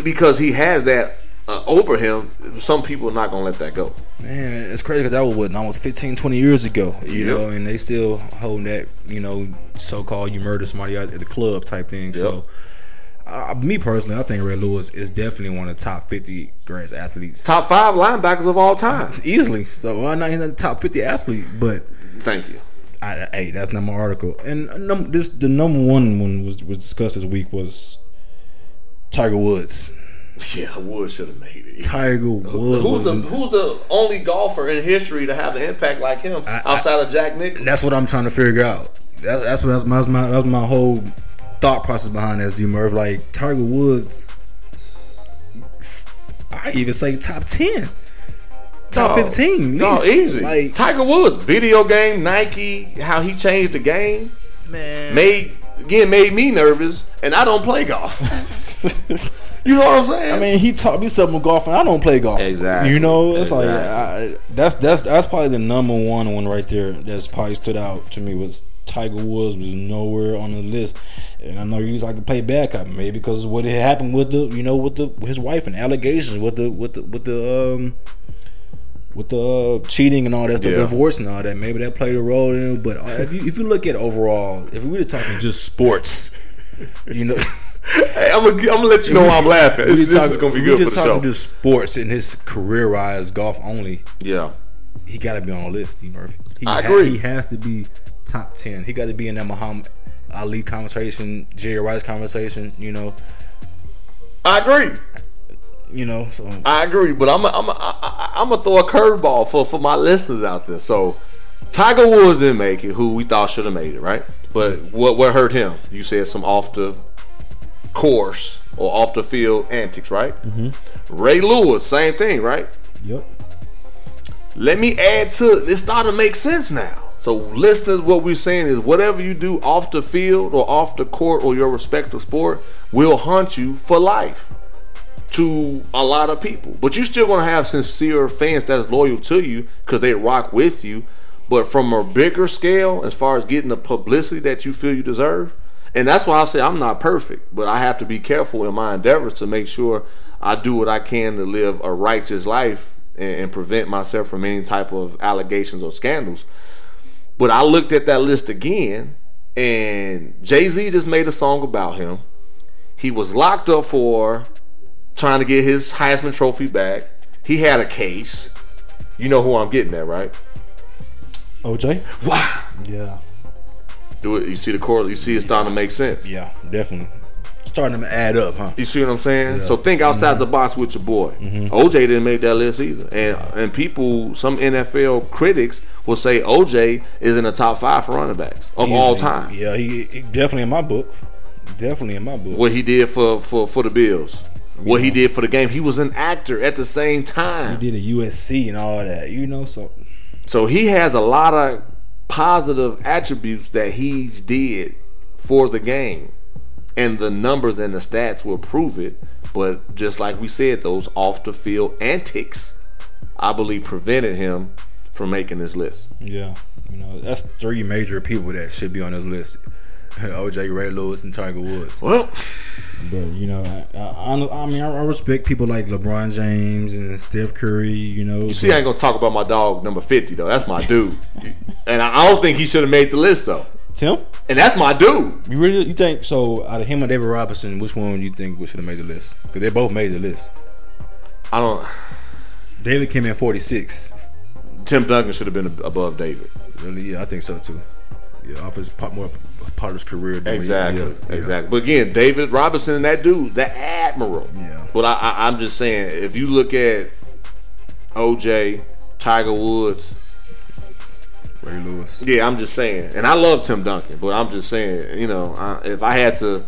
because he has that uh, over him, some people are not gonna let that go. Man, it's crazy because that was what almost 15, 20 years ago. You Yep. know, and they still hold that you know so-called you murder somebody at the club type thing. So. Uh, me personally, I think Ray Lewis is definitely one of the top fifty greatest athletes, Top five linebackers of all time. easily. So I'm not even the top fifty athlete, but Thank you. I, hey, that's not my article. And uh, num- this the number one one was was discussed this week was Tiger Woods. Yeah, Wood should have made it. Tiger Woods. Who's the Who's the only golfer in history to have an impact like him I- outside of Jack Nicklaus? that's what I'm trying to figure out. That's that's what that's my, that's my that's my whole thought process behind this, D Murph. Like Tiger Woods, I even say top ten, top No. fifteen. No, easy. Like Tiger Woods, video game, Nike, how he changed the game, man, made again made me nervous, and I don't play golf. you know what I'm saying? I mean, he taught me something with golf, and I don't play golf. Exactly. You know, it's Exactly. like I, that's that's that's probably the number one one right there. That's probably stood out to me was Tiger Woods was nowhere on the list, and I know you like to play bad cop maybe because what had happened with the you know with the his wife and allegations with the with the with the um with the uh, cheating and all that stuff, Yeah. divorce and all that. Maybe that played a role in it. But uh, if you if you look at overall, if we were talking just sports, you know. Hey, I'm gonna let you know why I'm laughing. This, just this talk- is gonna be good for the talking show. just sports and his career rise golf only. yeah, He got to be on the list, Steve Murphy. He I ha- agree. he has to be top ten. He got to be in that Muhammad Ali conversation, Jerry Rice conversation. You know, I agree. you know. So I agree, but I'm i I'm i I, I'm gonna throw a curveball for for my listeners out there. So Tiger Woods didn't make it, who we thought should have made it, right? But what what hurt him? You said some off the course or off the field antics, right? Mm-hmm. Ray Lewis, same thing, right? yep. Let me add to it's starting to make sense now. So, listeners, what we're saying is whatever you do off the field or off the court or your respective sport will haunt you for life to a lot of people. But you're still going to have sincere fans that's loyal to you because they rock with you. But from a bigger scale, as far as getting the publicity that you feel you deserve, and that's why I say I'm not perfect, but I have to be careful in my endeavors to make sure I do what I can to live a righteous life and, and prevent myself from any type of allegations or scandals. But I looked at that list again, and Jay Z just made a song about him. He was locked up for trying to get his Heisman Trophy back. He had a case. You know who I'm getting at, right? OJ. Wow. Yeah. Do it. You see the correlate. You see it's starting to make sense. Yeah, definitely. Starting to add up, huh? You see what I'm saying? So think mm-hmm. outside the box with your boy. Mm-hmm. OJ didn't make that list either, and and people, some NFL critics will say OJ is in the top five for running backs of all time. Yeah, he, he definitely in my book. Definitely in my book. What he did for for for the Bills, what he did for the game. He was an actor at the same time. He did a USC and all that, you know. So So he has a lot of positive attributes that he's did for the game. And the numbers and the stats will prove it. But just like we said, those off the field antics, I believe, prevented him from making this list. yeah, you know, that's three major people that should be on this list: OJ, Ray Lewis, and Tiger Woods. Well, But you know, I, I, I mean, I, I respect people like LeBron James and Steph Curry. You know, you see, I ain't gonna talk about my dog number fifty though. That's my dude, and I don't think he should have made the list though. Tim. And that's my dude. You really you think so? Out of him and David Robinson, which one you think should have made the list? Because they both made the list. I don't. David came in forty six. Tim Duncan should have been above David. Really, yeah, I think so too. Yeah, off his part, more part of his career. Exactly, yeah, yeah. exactly. But again, David Robinson, and that dude, the admiral. Yeah. But I, I, I'm just saying, if you look at OJ, Tiger Woods, Ray Lewis. yeah, I'm just saying, and I love Tim Duncan, but I'm just saying, you know, I, if I had to,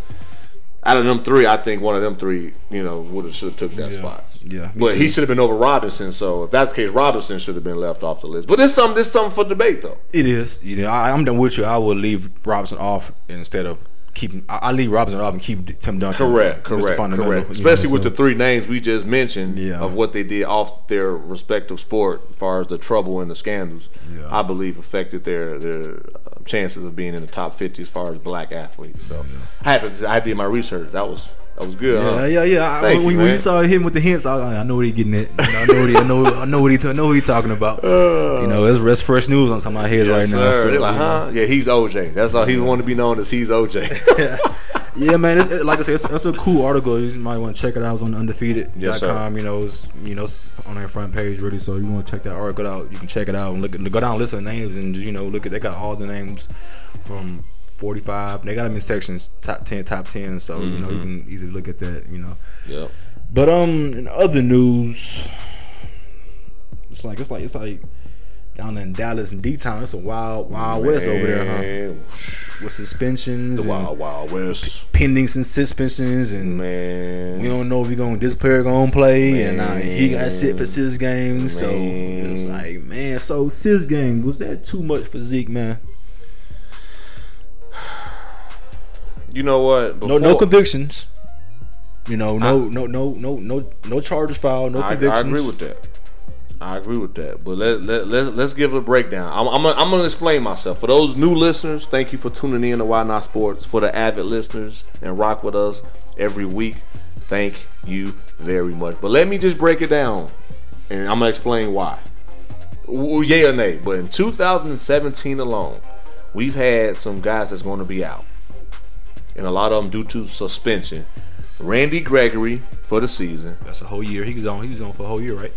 out of them three, I think one of them three, you know, would have should have took that Yeah. spot. Yeah, But he should have been over Robinson. So if that's the case, Robinson should have been left off the list. But it's something, it's something for debate though. It is. You know, I, I'm done with you. I will leave Robinson off instead of keeping. I, I leave Robinson off and keep Tim Duncan. Correct, correct, correct. Especially know, with so- the three names we just mentioned Yeah. of what they did off their respective sport, as far as the trouble and the scandals. Yeah. I believe affected their their uh, chances of being in the top fifty as far as black athletes. So I had to, I did my research. That was that was good. Yeah, huh? yeah, yeah. I, Thank when, you, when you started hitting with the hints, I, I know what he getting at. You know, I know what he, I know, I know what he, ta- know what he talking about. Uh, you know, it's, it's fresh news on some of my heads Yes, right now. sir. so, They're like, huh? Yeah, he's OJ. That's all he wanted to be known as. He's OJ. Yeah, man. It's, it- like I said, it's, it's a cool article. You might want to check it out. It was on undefeated.com. Yes, sir. You know, it's, you know, it's on their front page really. So you want to check that article out, you can check it out and look at go down, list to names, and you know, look at they got all the names from. 45 they got them in sections top 10 top 10 so you know you Mm-hmm. can easily look at that you know yep. But um, in other news, it's like it's like it's like down in Dallas and D Town. It's a wild wild west over there, huh? With suspensions, The Wild Wild West. pending some suspensions, and Man. we don't know if he going to this player gonna play, and uh, he got to sit for Man. six games. So it's like, man, so six games was that too much for Zeke, man? You know what? No, no convictions. You know, no, no, no, no, no, no charges filed, no I, I agree with that. I agree with that. But let, let, let, let's give it a breakdown. I'm, I'm, gonna, I'm going to explain myself. For those new listeners, thank you for tuning in to Why Not Sports. For the avid listeners and rock with us every week, thank you very much. But let me just break it down, and I'm going to explain why. W- Yay or nay. But in 2017 alone, we've had some guys that's going to be out. And a lot of them due to suspension. Randy Gregory for the season. That's a whole year. He was on. He was on for a whole year, right?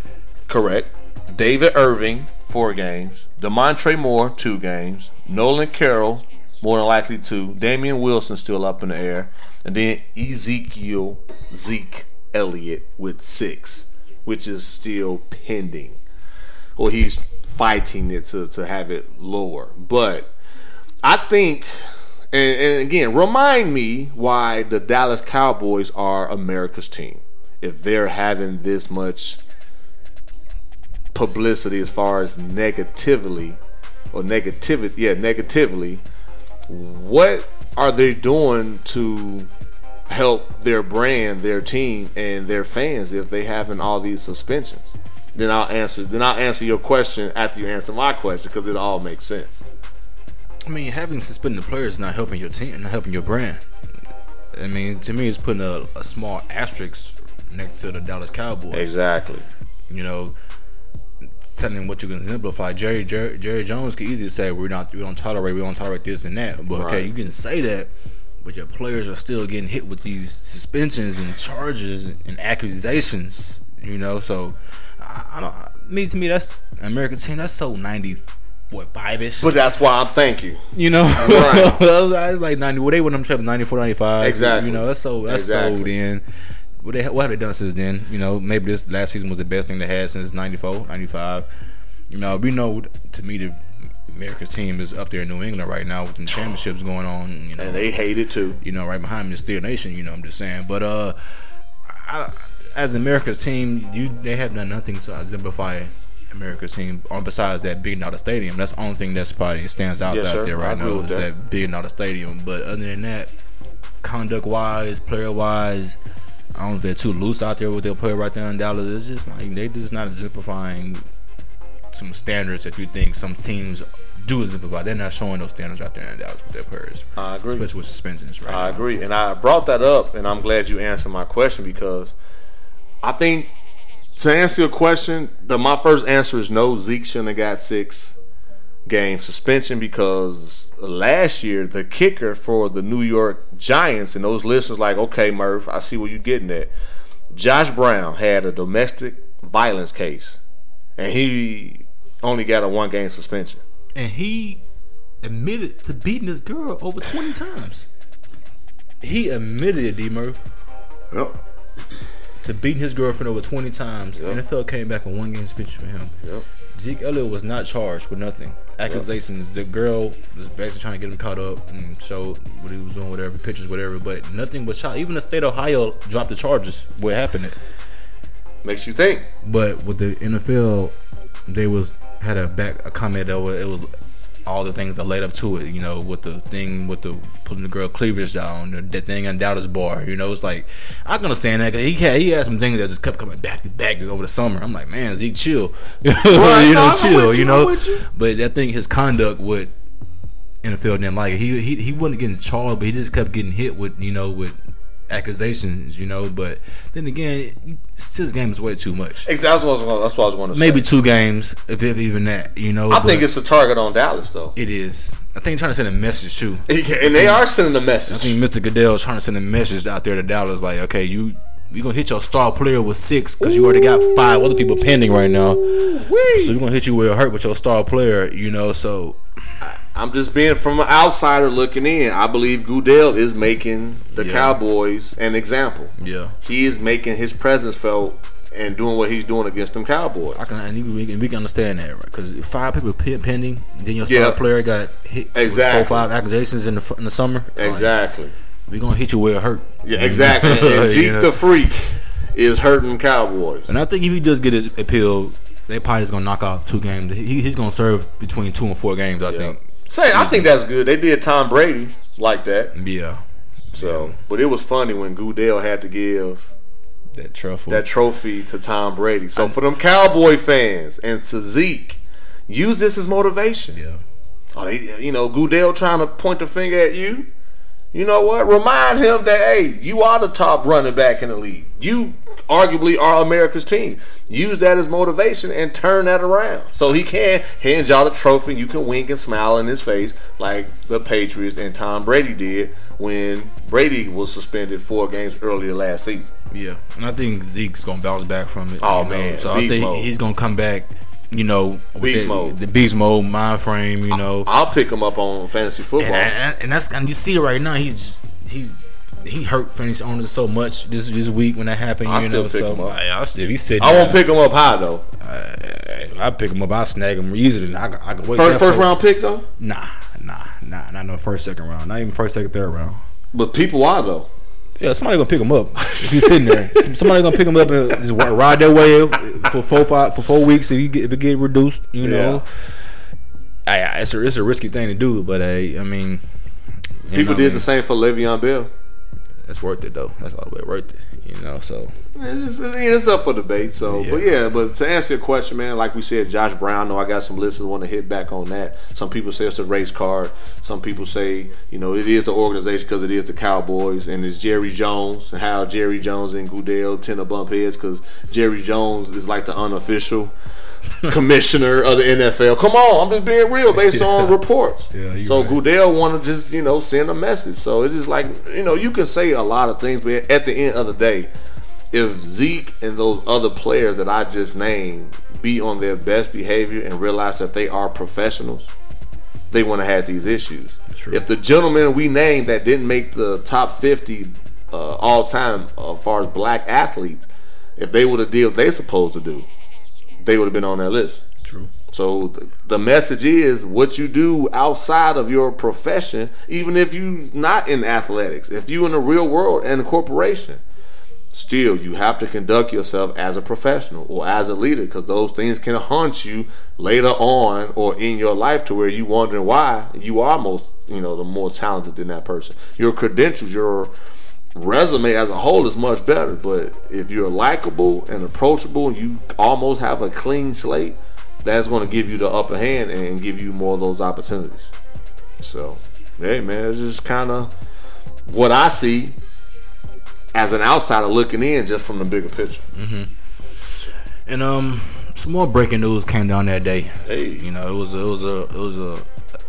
Correct. David Irving, four games. Damontre Moore, two games. Nolan Carroll, more than likely two. Damien Wilson still up in the air. And then Ezekiel Zeke Elliott with six, which is still pending. Or he's fighting it to, to have it lower. But I think, and, and again, remind me why the Dallas Cowboys are America's team. If they're having this much publicity as far as negatively or negativity. Yeah, negatively. What are they doing to help their brand, their team, and their fans if they having all these suspensions? Then I'll answer. Then I'll answer your question after you answer my question because it all makes sense. I mean, having suspended players is not helping your team, not helping your brand. I mean, to me, it's putting a, a small asterisk next to the Dallas Cowboys. Exactly. You know, telling them what you can exemplify. Jerry, Jerry Jerry Jones can easily say we're not we don't tolerate we don't tolerate this and that. But okay, you can say that, but your players are still getting hit with these suspensions and charges and accusations. You know, so I, I don't. Me to me, that's American team. That's so ninety. What five ish? But that's why I'm thank you. You know, Right. it's like ninety. What they when them trip 94, 95. Exactly. You know, that's so that's Exactly. so then. What they what have they done since then? You know, maybe this last season was the best thing they had since 94, 95. You know, we know to me the America's team is up there in New England right now with the championships going on. You know, And they hate it too. you know, right behind me is Steel Nation. You know, I'm just saying. But uh, I, as America's team, you they have done nothing to exemplify America's team. On besides that big out of stadium, that's the only thing that's probably stands out Yes, out sir. there right now is that. that big out of stadium. But other than that, conduct wise, player wise. I don't know if they're too loose out there with their player right there in Dallas. It's just like they just not exemplifying some standards that you think some teams do exemplify. They're not showing those standards out there in Dallas with their players. I agree. Especially with suspensions right I now. agree, and I brought that up, and I'm glad you answered my question because I think to answer your question, the my first answer is no. Zeke shouldn't have got six game suspension because last year the kicker for the New York Giants and those listeners like, okay, Murph, I see what you're getting at. Josh Brown had a domestic violence case, and he only got a one game suspension. and he admitted to beating this girl over 20 times. He admitted it, D Murph, Yep. To beating his girlfriend over 20 times. Yep. NFL came back with one game suspension for him. Yep. Zeke Elliott was not charged with nothing. Accusations. The girl was basically trying to get him caught up and show what he was doing, whatever, pictures, whatever. But nothing was shot. Even the state of Ohio dropped the charges. What happened? It Makes you think. But with the NFL, they was had a back a comment over it was all the things that led up to it. You know, with the thing with the putting the girl cleavage down, the, that thing on Dallas bar. You know, it's like I can understand that 'cause he had he had some things that just kept coming back to back over the summer. I'm like, man, Zeke, chill, you know, chill. You you, know, you. but I think his conduct would. NFL didn't like it. He he he wasn't getting charged, but he just kept getting hit with you know with accusations. You know, but then again, his game is way too much Exactly. That's what I was going. That's what I was going to say. maybe two games, if, if even that. You know, I think it's a target on Dallas though, it is. I think trying to send a message too. and they are sending a message. I think Mr. Goodell is trying to send a message out there to Dallas, like, okay, you we gonna hit your star player with six because you already got five other people pending right now. So we're gonna hit you where it hurt with your star player. You know, so I'm just being from an outsider looking in. I believe Goodell is making the Yeah. Cowboys an example. yeah. He is making his presence felt and doing what he's doing against them Cowboys. I can, and we can, we can understand that, right? Because five people pending, then your star Yeah. player got hit Exactly. with four, five accusations in the in the summer. Like, Exactly. we gonna hit you where it hurt. Yeah, exactly. And You Zeke know? the Freak is hurting Cowboys. And I think if he does get his appeal, they probably just gonna knock off two games. He, he's gonna serve between two and four games. I think. Say, I think that's good. They did Tom Brady like that. Yeah, So, but it was funny when Goodell had to give that truffle. that trophy to Tom Brady. So for them Cowboy fans and to Zeke, use this as motivation. yeah, Are they, you know, Goodell trying to point the finger at you? You know what? Remind him that hey, you are the top running back in the league. You arguably are America's team. Use that as motivation and turn that around so he can hand y'all the trophy. You can wink and smile in his face like the Patriots and Tom Brady did when Brady was suspended four games earlier last season. yeah. And I think Zeke's gonna bounce back from it. Oh, you know? man, so I think mode. he's gonna come back. You know, Beast that- mode. the beast mode, mind frame. You know, I'll pick him up on fantasy football. and, and, and that's and you see it right now. He's he's he hurt fantasy owners so much this this week when that happened. I'll you know, so. I, I still, he's sitting, I won't pick him up high though. Uh, I pick him up. I snag him easily. I, I can wait. First first round pick though. Nah, nah, nah, not no first, second round. Not even first, second, third round. But people are though. Yeah, somebody gonna pick him up if he's sitting there. Somebody gonna pick him up and just ride their wave for four five for four weeks if you get if it get reduced. You know, I, I- it's a it's a risky thing to do, but uh, I mean, People did I mean, the same for Le'Veon Bell. That's worth it though. That's all the way worth it. You know, so It's, it's, it's up for debate. So, but yeah, but to answer your question, man, like we said, Josh Brown. No, I got some listeners want to hit back on that. Some people say it's a race card. Some people say, you know, it is the organization because it is the Cowboys, and it's Jerry Jones. And how Jerry Jones and Goodell tend to bump heads because Jerry Jones is like the unofficial commissioner of the NFL. Come on, I'm just being real based on reports. Yeah, so right. Goodell want to just you know send a message. So it's just like you know you can say a lot of things, but at the end of the day, if Zeke and those other players that I just named be on their best behavior and realize that they are professionals, they want to have these issues. True. If the gentlemen we named that didn't make the top 50 uh, all time uh, as far as black athletes, if they would have did what they supposed to do, they would have been on that list. true. So th- the message is what you do outside of your profession, even if you not in athletics, if you in the real world and a corporation, still you have to conduct yourself as a professional or as a leader because those things can haunt you later on or in your life to where you wondering why you are most you know the more talented than that person. Your credentials, your resume as a whole is much better. But if you're likable and approachable, you almost have a clean slate. That's going to give you the upper hand and give you more of those opportunities. So, hey man, it's just kind of what I see as an outsider looking in, just from the bigger picture. And um, some more breaking news came down that day. Hey, You know, it was a, it was a it was a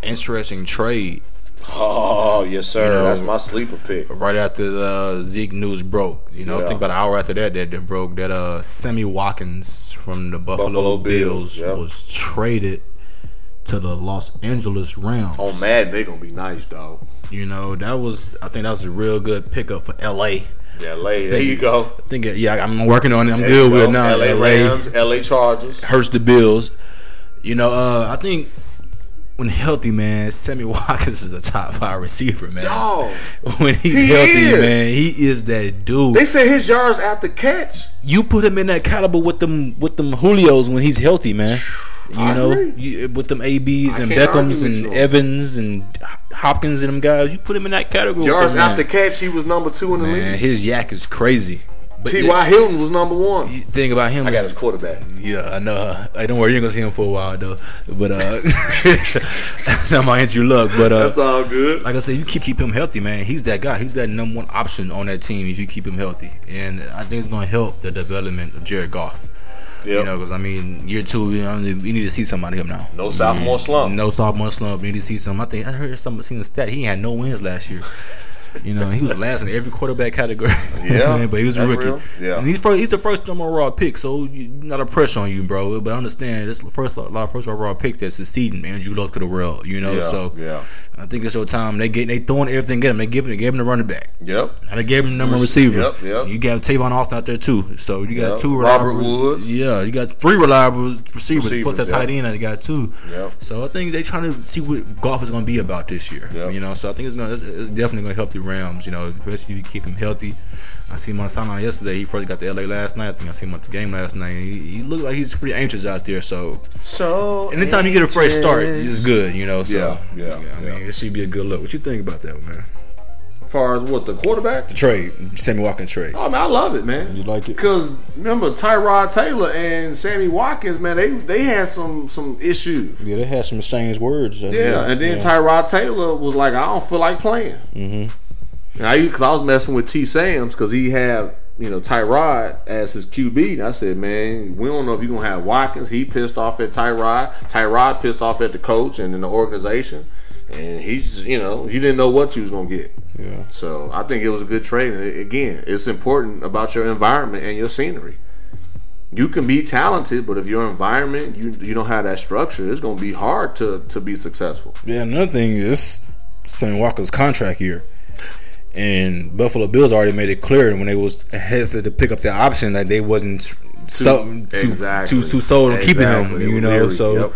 interesting trade oh yes sir, You know- that's my sleeper pick. right after the Zeke news broke. You know, Yeah. I think about an hour after that that, that broke that uh Sammy Watkins from the Buffalo, Buffalo Bills, Bills, yep. was traded to the Los Angeles Rams. Oh man, they gonna be nice, dog. You know, that was I think that was a real good pickup for LA. Yeah, lay. There you go. I think uh, yeah, I'm working on it. I'm There good with it now. LA LA Rams, LA Chargers. hurts the Bills. You know, uh, I think when healthy, man, Sammy Watkins is a top five receiver, man. Dog. When he's He healthy, is. man, he is that dude. They say his yards after catch. you put him in that caliber with them with them Julios when he's healthy, man. You I know, you, with them ABs I and Beckhams and. Evans and Hopkins and them guys, you put him in that category. Yards after catch, he was number two in the man, league. his yak is crazy. But T.Y. Hilton was number one. the thing about him I got is his quarterback. Yeah, I know. I don't worry, you ain't gonna see him for a while though. But uh, that might hit you luck. But uh, That's all good. like I said, you keep keep him healthy, man. He's that guy. He's that number one option on that team if you keep him healthy, and I think it's gonna help the development of Jared Goff. You know, because I mean, year two, you know, we need to see somebody him now. No sophomore slump. No sophomore slump. We need to see some. I think I heard some seen a stat. He had no wins last year. You know, he was last in every quarterback category. Yeah, but he was a rookie. real. Yeah. And he's first, he's the first overall pick, so you, not a pressure on you, bro. But I understand, this the first a lot of first overall picks that's succeeding. Andrew Luck to the world, you know. Yeah, so yeah. I think it's your time. They get they throwing everything at him. They giving they gave him the running back. Yep. And they gave him the number receiver. Yep, yep. You got Tavon Austin out there too. So you got Yep. two Robert. Woods. Yeah, you got three reliable receivers. Receivers, plus that yeah. tight end that you got two. Yep. So I think they're trying to see what Goff is going to be about this year. Yep. You know, so I think it's going it's, it's definitely going to help the Rams. You know, especially if you keep him healthy. I see him on the sideline yesterday. He first got to LA last night. I think I seen him at the game last night. He, he looked like he's pretty anxious out there. So So anytime you get a fresh start, it's good. You know, so Yeah, yeah, I mean, yeah. it should be a good look. What you think about that, man? As far as what the quarterback? The trade, Sammy Watkins trade. Oh man, I love it, man. You like it? Because remember Tyrod Taylor and Sammy Watkins, man, they they had some some issues. Yeah, they had some strange words. Yeah, and then Tyrod Taylor was like, I don't feel like playing. Mm-hmm. And I because I was messing with T. Sam's because he had you know Tyrod as his QB, and I said, man, we don't know if you're gonna have Watkins. He pissed off at Tyrod. Tyrod pissed off at the coach and then the organization, and he's you know you didn't know what you was gonna get. Yeah. So I think it was a good trade. And again, it's important about your environment and your scenery. You can be talented, but if your environment you you don't have that structure, it's gonna be hard to to be successful. Yeah, another thing is Sammy Walker's contract year. And Buffalo Bills already made it clear when they was hesitant to pick up the option that they wasn't so too exactly. too, too sold on keeping him. You know, so Yep.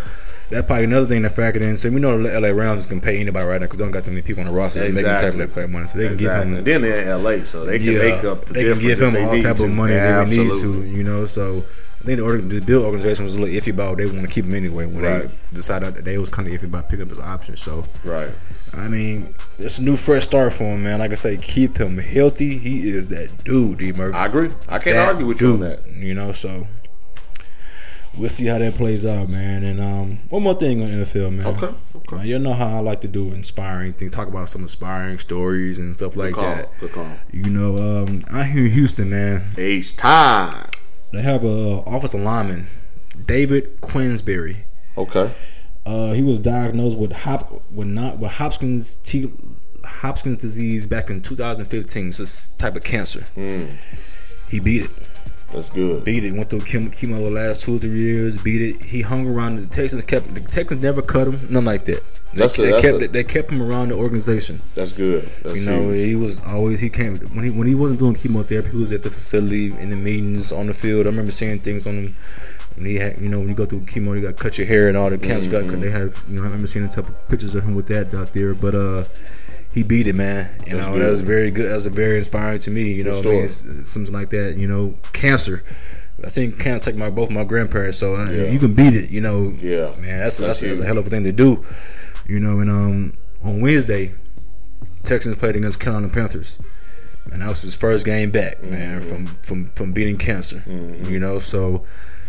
That's probably another thing that factored in. So we know the LA Rams can pay anybody right now because they don't got too many people on the roster to make any type of Exactly. that play money. So they can Exactly. give And then they're in LA, so they can make up the they can give him all type to. of money Yeah, that we need to, you know. So I think the, org- the Bill organization was a little iffy about they want to keep him anyway when Right. they decided that they was kind of iffy about picking up his option. So Right. I mean, it's a new fresh start for him, man. Like I say, keep him healthy. He is that dude, D Murphy. I agree. I can't That argue with you on that. You know, so we'll see how that plays out, man. And um, one more thing on NFL, man. Okay. Okay. Now, you know how I like to do inspiring things, talk about some inspiring stories and stuff like call. that. Good call. You know, um, here in Houston, man, H time. they have a offensive lineman, David Quessenberry. Okay. Uh, he was diagnosed with hop with not with Hopkins T, Hopkins disease back in 2015. It's this type of cancer. Hmm. He beat it. That's good. Beat it. Went through chemo, chemo the last two or three years. Beat it. He hung around. The Texans kept the Texans never cut him. Nothing like that. They, That's a- they that's kept a- they kept him around the organization. That's good. That's You know, huge. he was always he came when he when he wasn't doing chemotherapy. He was at the facility in the meetings on the field. I remember seeing things on him when he had you know when you go through chemo, you got to cut your hair and all the cancer got cut. They had you know I remember seeing a couple pictures of him with that out there. But uh, he beat it, man. You That's know good. that was very good. That was very inspiring to me. You know, I mean, story. it's- it's something like that. You know, cancer. I seen cancer take my both my grandparents, so uh, Yeah. you can beat it. You know, Yeah. man, that's That's that's, that's a hell of a thing to do. You know, and um on Wednesday, Texans played against Carolina Panthers, and that was his first game back, man, Mm-hmm. from from from beating cancer. You know, so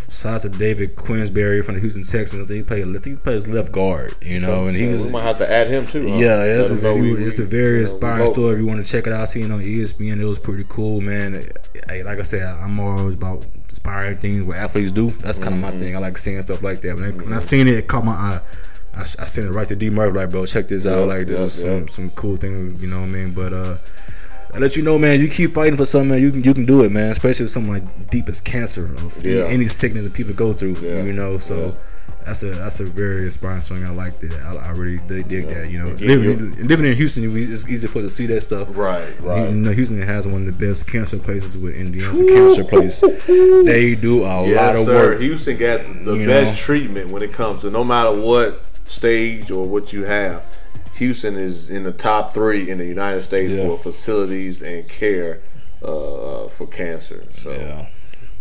shout out to David Quessenberry from the Houston Texans. He played he plays left guard. You know, and he was we might have to add him too. Huh? yeah, it's a, Let him know very, we- it's a very inspiring story. If you want to check it out, see it on ESPN. It was pretty cool, man. Hey, like I said, I'm always about inspiring things what athletes do. That's kind of Mm-hmm. my thing. I like seeing stuff like that. When, I, when I seen it, it caught my eye. I, I sent it right to D Murphy, like, bro, check this out. Like, this yeah, is some, some cool things, you know what I mean? But uh, I let you know, man. You keep fighting for something, man. You can you can do it, man. Especially with something like deep as cancer or Yeah. any sickness that people go through. Yeah. You know, so. Yeah. That's a that's a very inspiring song. I like that. I, I really dig, dig that. You know, living, living in Houston, it's easy for us to see that stuff. Right, right. You know, Houston has one of the best cancer places with MD Anderson cancer place. They do a lot of sir. work. Houston got the You best know. treatment when it comes to no matter what stage or what you have. Houston is in the top three in the United States Yeah. for facilities and care uh, for cancer. So Yeah.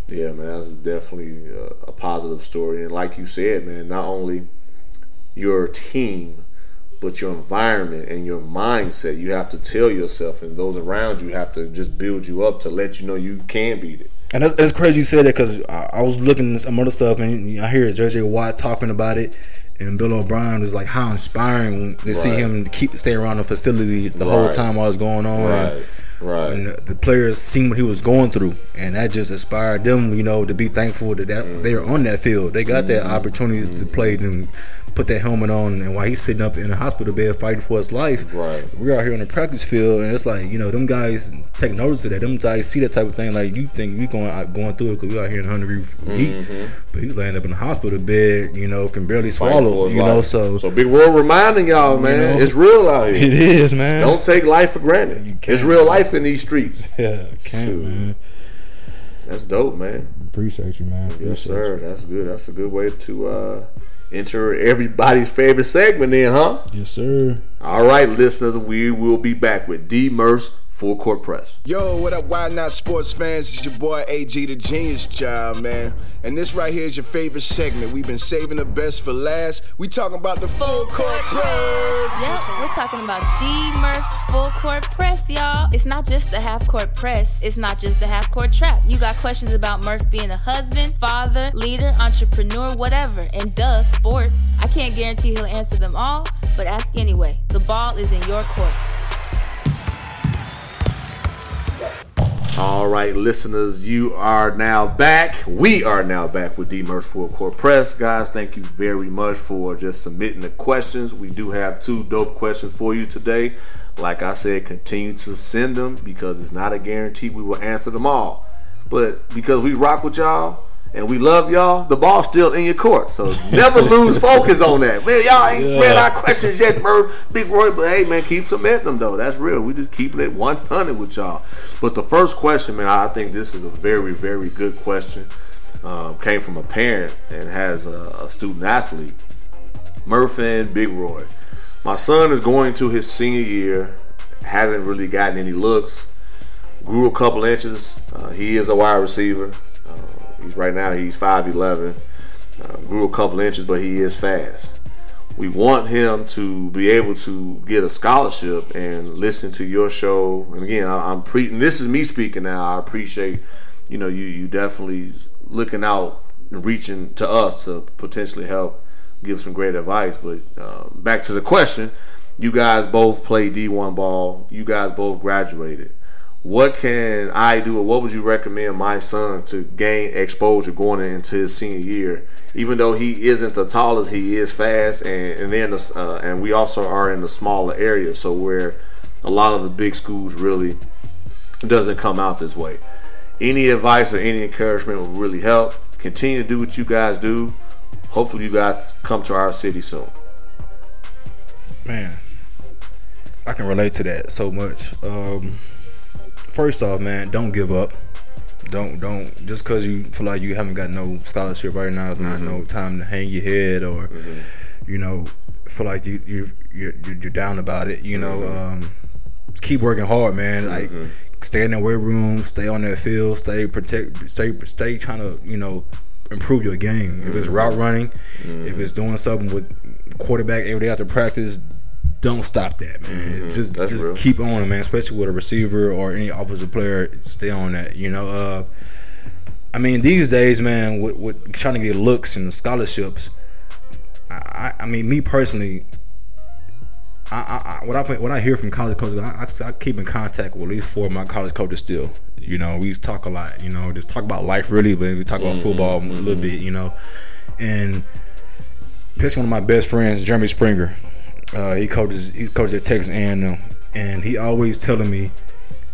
Yeah, man, that's definitely a, a positive story. And like you said, man, not only your team, but your environment and your mindset. You have to tell yourself, and those around you have to just build you up to let you know you can beat it. And that's, that's crazy you said that because I, I was looking at some other stuff and I hear JJ Watt talking about it. And Bill O'Brien was like, how inspiring to see him keep stay around the facility the whole time while it's going on. Right, right. and the, players seen what he was going through, and that just inspired them, you know, to be thankful that, that mm. they're on that field. They got that mm-hmm. opportunity to play and put that helmet on, and while he's sitting up in a hospital bed fighting for his life, Right. we're out here on the practice field, and it's like you know, them guys take notice of that. Them guys see that type of thing. Like you think we going out, going through it because we're out here in 100 degree heat, but he's laying up in the hospital bed, you know, can barely swallow, you know. So, so big world reminding y'all, man, know, it's real out here. it is, man. Don't take life for granted. You It's real life in these streets. yeah, can't man. That's dope, man. Appreciate you, man. Yes, Appreciate sir. That's good. That's a good way to uh, enter everybody's favorite segment, then, huh? Yes, sir. All right, listeners, we will be back with D Murph's Full Court Press. Yo, what up, Why Not Sports fans? It's your boy AG, the Genius Child, man. And this right here is your favorite segment. We've been saving the best for last. We talking about the full court press. Yep, we're talking about D Murph's full court press, y'all. It's not just the half court press, it's not just the half court trap. You got questions about Murph being a husband, father, leader, entrepreneur, whatever, and duh, sports. I can't guarantee he'll answer them all, but ask anyway. The ball is in your court. All right, listeners, you are now back. We are now back with Murph's Full Court Press. Guys, thank you very much for just submitting the questions. We do have two dope questions for you today. Like I said, continue to send them because it's not a guarantee we will answer them all. But because we rock with y'all and we love y'all, the ball's still in your court. So never lose focus on that. Man, y'all ain't read our questions yet, Murph, Big Roy. But hey, man, keep submitting them, though. That's real. We just keeping it 100 with y'all. But the first question, man, I think this is a very, very good question. Um, came from a parent and has a, a student athlete. Murph and Big Roy. My son is going to his senior year. Hasn't really gotten any looks. Grew a couple inches. Uh, he is a wide receiver. He's right now he's five eleven. Uh, grew a couple inches, but he is fast. We want him to be able to get a scholarship and listen to your show. And again, I, I'm pre. This is me speaking now. I appreciate, you know, you you definitely looking out and reaching to us to potentially help give some great advice. But uh, back to the question, you guys both play D1 ball. You guys both graduated. What can I do, or what would you recommend my son to gain exposure going into his senior year? Even though he isn't the tallest, he is fast, and and then the, uh, and we also are in the smaller area, so where a lot of the big schools really doesn't come out this way. Any advice or any encouragement will really help. Continue to do what you guys do. Hopefully, you guys come to our city soon. Man, I can relate to that so much. Um, first off, man, don't give up. Don't don't just because you feel like you haven't got no scholarship right now, it's not mm-hmm. no time to hang your head or mm-hmm. you know feel like you you you're, you're down about it. You know, mm-hmm. um, keep working hard, man. Like stay in that weight room, stay on that field, stay protect, stay stay trying to you know improve your game. If it's route running, if it's doing something with quarterback every day after practice, don't stop that, man. Mm-hmm. Just That's just real. keep on it, man. Especially with a receiver or any offensive player, stay on that. You know, uh, I mean, these days, man, with, with trying to get looks and scholarships, I, I, I mean, me personally, I, I, I, what I what I hear from college coaches, I, I, I keep in contact with at least four of my college coaches still. You know, we talk a lot. You know, just talk about life really, but we talk about mm-hmm. football a little mm-hmm. bit. You know, and especially one of my best friends, Jeremy Springer. Uh, he coaches he coaches at Texas A&M, and he always telling me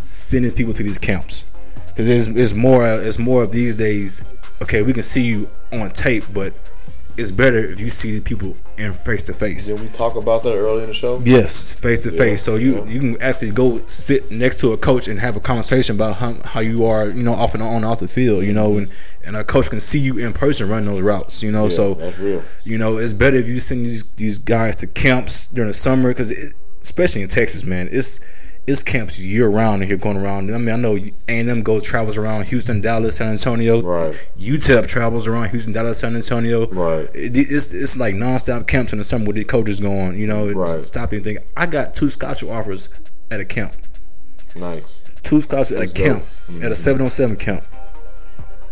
sending people to these camps because it's, it's more it's more of these days. Okay, we can see you on tape, but it's better if you see people in face to face. Did we talk about that earlier in the show? Yes, face to face. So you yeah. you can actually go sit next to a coach and have a conversation about how, how you are, you know, off and on off the field, you know, mm-hmm. and and a coach can see you in person running those routes, you know. Yeah, so that's real. You know, it's better if you send these these guys to camps during the summer because especially in Texas, man, it's it's camps year round and here going around. I mean, I know A and M goes travels around Houston, Dallas, San Antonio. Right. UTEP travels around Houston, Dallas, San Antonio. Right. It, it's it's like nonstop camps in the summer with the coaches going. You know, Right. stop anything. I got two scholarship offers at a camp. Nice. Two scholarships at a camp. Mm-hmm. at a seven on seven camp.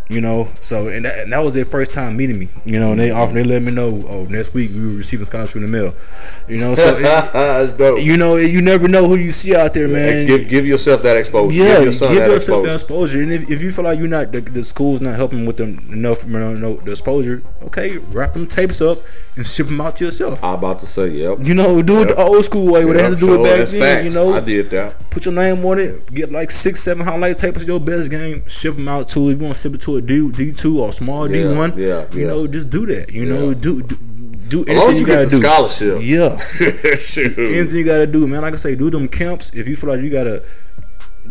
You know, so and that, and that was their first time meeting me. You know, and they offered, they let me know, oh, next week we will receiving scholarship in the mail. You know, so it, you know, you never know who you see out there, man. Give give yourself that exposure. Yeah, give your son give that yourself exposure. that exposure. And if, if you feel like you're not the, the school's not helping with them enough, you know, no, the exposure, okay, wrap them tapes up and ship them out to yourself. I'm about to say, yep. You know, do it the old school way where they Yep, had to do it back then. facts. You know, I did that. put your name on it, get like six, seven highlight tapes of your best game, ship them out to if you want to ship it to a D D two or small D Yeah, one. yeah, you yeah. know, just do that. You know, do do, do As long anything as you you get the do. scholarship. Yeah. Anything you gotta do, man. Like I say, do them camps. If you feel like you gotta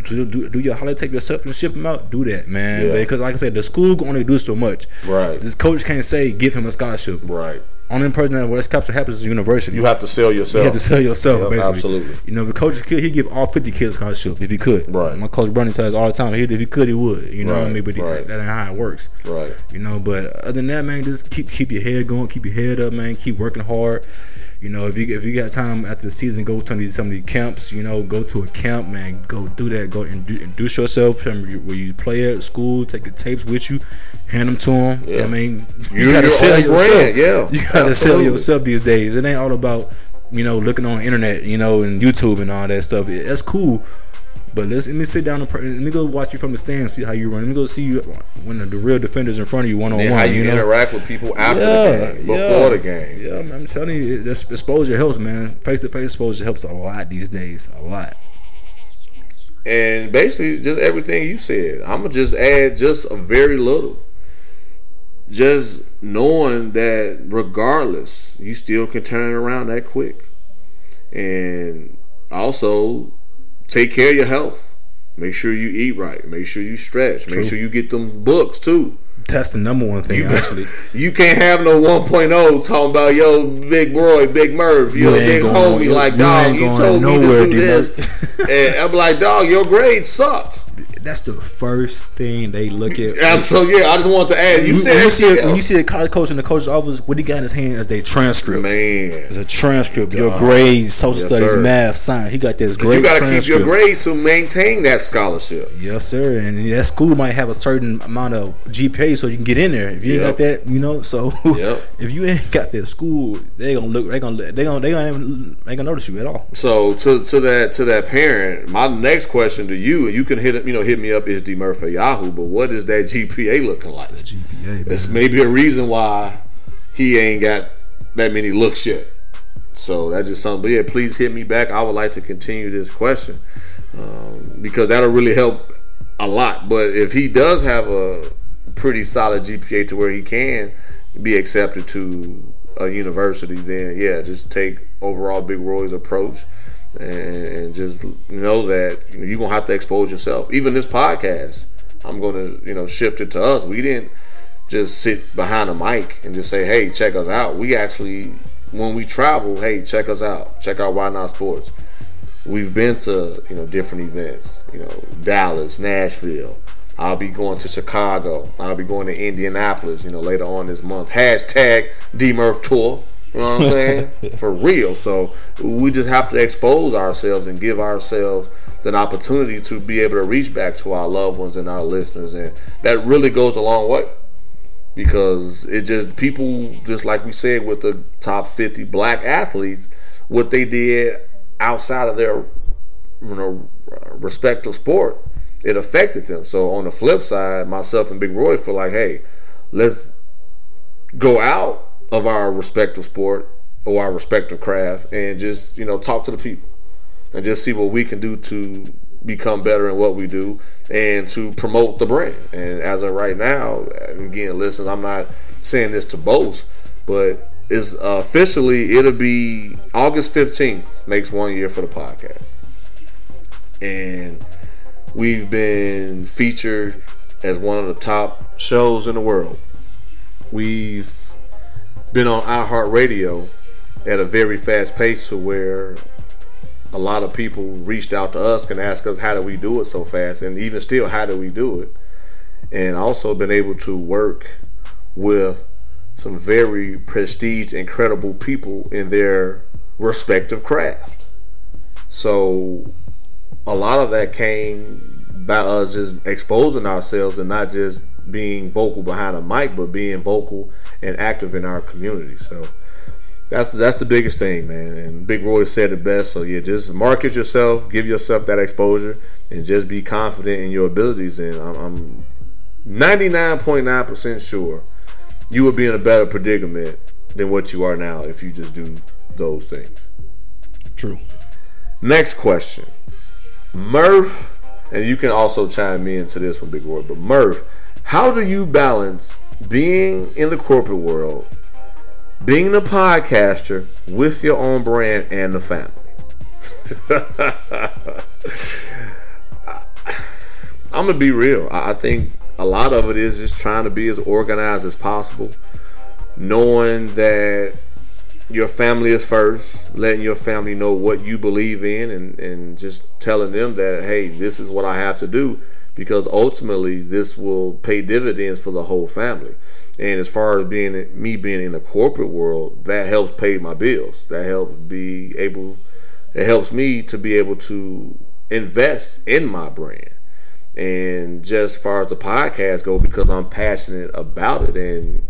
do, do, do your holiday tape yourself and ship them out, do that, man. Yeah. Because like I said, the school can only do so much. Right. This coach can't say give him a scholarship. Right. Only person that where this scholarship happens is the university. You have to sell yourself. You have to sell yourself, Yep, basically. absolutely. You know, if the coach's kid, he give all fifty kids scholarship if he could. Right. My coach Bernie tells us all the time, he, if he could, he would. You know what I mean? But right. that ain't how it works. Right. You know, but other than that, man, just keep keep your head going, keep your head up, man. Keep working hard. You know, if you if you got time after the season, go to these some of these camps. You know, go to a camp, man. Go do that. Go and induce yourself. Where you play at school, take the tapes with you, hand them to them. Yeah. I mean, You- you gotta sell yourself. brand, yeah. you gotta sell yourself these days. It ain't all about you know looking on the internet, you know, and YouTube and all that stuff. It- That's cool. But let's let me sit down and pr- let me go watch you from the stand, see how you run. Let me go see you when the, the real defenders in front of you one on And how one. you, You know, interact with people after yeah, the game, before yeah. the game. Yeah, man, I'm telling you, this exposure helps, man. Face to face exposure helps a lot these days, a lot. And basically, just everything you said. I'm gonna just add just a very little. Just knowing that regardless, you still can turn it around that quick. And also take care of your health. Make sure you eat right. Make sure you stretch. True. Make sure you get them books too. That's the number one thing, actually. You can't have no 1.0 talking about yo big Roy, big Murph, yo You big homie. you- like dog, you told me to do this, and I'm like dog, your grades suck. That's the first thing they look at. So yeah, I just want to add. You when, said when you see a, when you see a college coach in the coach's office, what he got in his hand is their transcript. man, It's a transcript. Your grades, social Yes, studies, sir. math, science. He got this great you got to keep your grades to maintain that scholarship. Yes, sir. And that school might have a certain amount of GPA so you can get in there. If you ain't got that, you know, so Yep. if you ain't got that school, they gonna look. They gonna. They gonna. They gonna. Even, they gonna notice you at all. So to to that to that parent, my next question to you, you can hit it, you know hit me up is D Murphy Yahoo. But what is that GPA looking like? GPA. It's maybe a reason why he ain't got that many looks yet. So that's just something. But yeah, please hit me back. I would like to continue this question um, because that'll really help a lot. But if he does have a pretty solid GPA to where he can be accepted to a university, then yeah, just take overall Big Roy's approach and, just know that you know, you're gonna have to expose yourself. Even this podcast, I'm gonna you know shift it to us. We didn't just sit behind a mic and just say, "Hey, check us out." We actually, when we travel, hey, check us out. Check out Why Not Sports. We've been to you know different events. You know, Dallas, Nashville. I'll be going to Chicago. I'll be going to Indianapolis. You know, later on this month. Hashtag DMurph Tour. You know what I'm saying? For real. So we just have to expose ourselves and give ourselves an opportunity to be able to reach back to our loved ones and our listeners, and that really goes a long way because it just people just like we said with the top 50 black athletes what they did outside of their you know respective sport it affected them so on the flip side myself and big roy feel like hey let's go out of our respective sport or our respective craft and just you know talk to the people and just see what we can do to become better in what we do and to promote the brand. And as of right now, again, listen, I'm not saying this to boast, but it's officially it'll be August 15th makes one year for the podcast, and we've been featured as one of the top shows in the world. We've been on iHeartRadio at a very fast pace to where a lot of people reached out to us and asked us how do we do it so fast? And even still how do we do it? And also been able to work with some very prestige incredible people in their respective craft. So a lot of that came by us just exposing ourselves and not just being vocal behind a mic but being vocal and active in our community so that's that's the biggest thing, man. And Big Roy said it best. So yeah, just market yourself, give yourself that exposure, and just be confident in your abilities. And I'm, I'm 99.9 percent sure you will be in a better predicament than what you are now if you just do those things. True. Next question, Murph, and you can also chime in to this one, Big Roy. But Murph, how do you balance being in the corporate world? being a podcaster with your own brand and the family. I'm gonna be real. I think a lot of it is just trying to be as organized as possible, knowing that your family is first, letting your family know what you believe in, and, and just telling them that, hey, this is what I have to do because ultimately this will pay dividends for the whole family. And as far as being me being in the corporate world, that helps pay my bills. That helps be able, it helps me to be able to invest in my brand. And just as far as the podcast go, because I'm passionate about it, and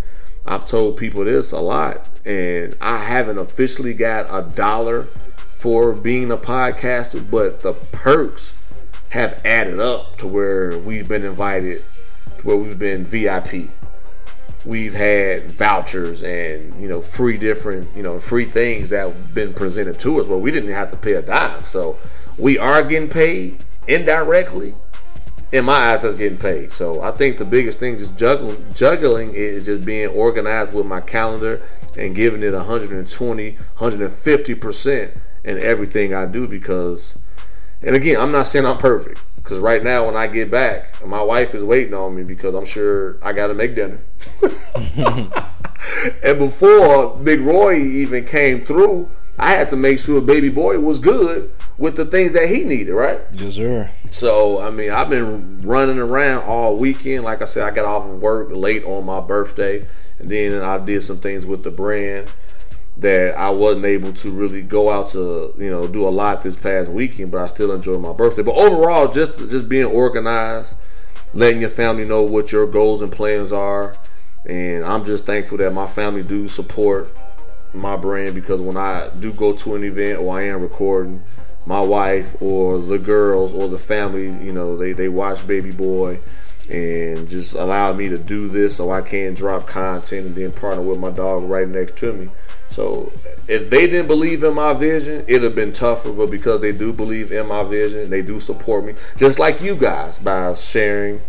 I've told people this a lot, and I haven't officially got a dollar for being a podcaster, but the perks have added up to where we've been invited, to where we've been VIP. We've had vouchers and you know free different you know free things that have been presented to us where we didn't have to pay a dime. So we are getting paid indirectly. In my eyes, that's getting paid. So I think the biggest thing just juggling juggling is just being organized with my calendar and giving it 120, 150 percent in everything I do because and again, I'm not saying I'm perfect. Because right now, when I get back, my wife is waiting on me because I'm sure I got to make dinner. and before Big Roy even came through, I had to make sure Baby Boy was good with the things that he needed, right? Yes, sir. So, I mean, I've been running around all weekend. Like I said, I got off of work late on my birthday, and then I did some things with the brand that I wasn't able to really go out to, you know, do a lot this past weekend, but I still enjoyed my birthday. But overall, just just being organized, letting your family know what your goals and plans are, and I'm just thankful that my family do support my brand because when I do go to an event or I am recording, my wife or the girls or the family, you know, they, they watch Baby Boy and just allow me to do this so I can drop content and then partner with my dog right next to me. So if they didn't believe in my vision, it'd have been tougher. But because they do believe in my vision, they do support me, just like you guys by sharing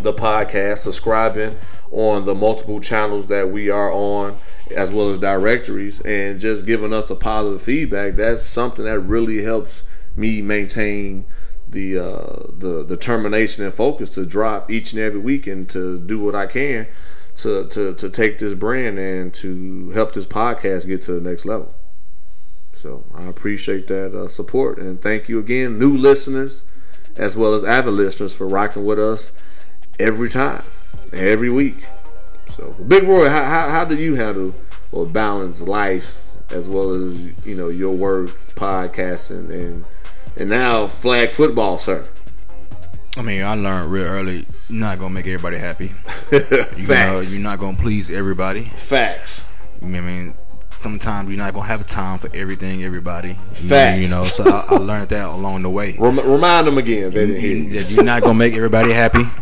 the podcast, subscribing on the multiple channels that we are on, as well as directories, and just giving us the positive feedback. That's something that really helps me maintain the uh, the determination and focus to drop each and every weekend to do what I can to to to take this brand and to help this podcast get to the next level. So I appreciate that uh, support and thank you again, new listeners as well as avid listeners for rocking with us every time, every week. So, Big Roy, how, how, how do you handle or balance life as well as you know your work, podcasting, and and now flag football, sir? I mean, I learned real early. You're not gonna make everybody happy. You know, Facts. you're not gonna please everybody. Facts. You know I mean? Sometimes you're not gonna have time for everything, everybody. You- Facts. You know, so I, I learned that along the way. Rem- remind them again. They didn't hear You- you. that you're not gonna make everybody happy.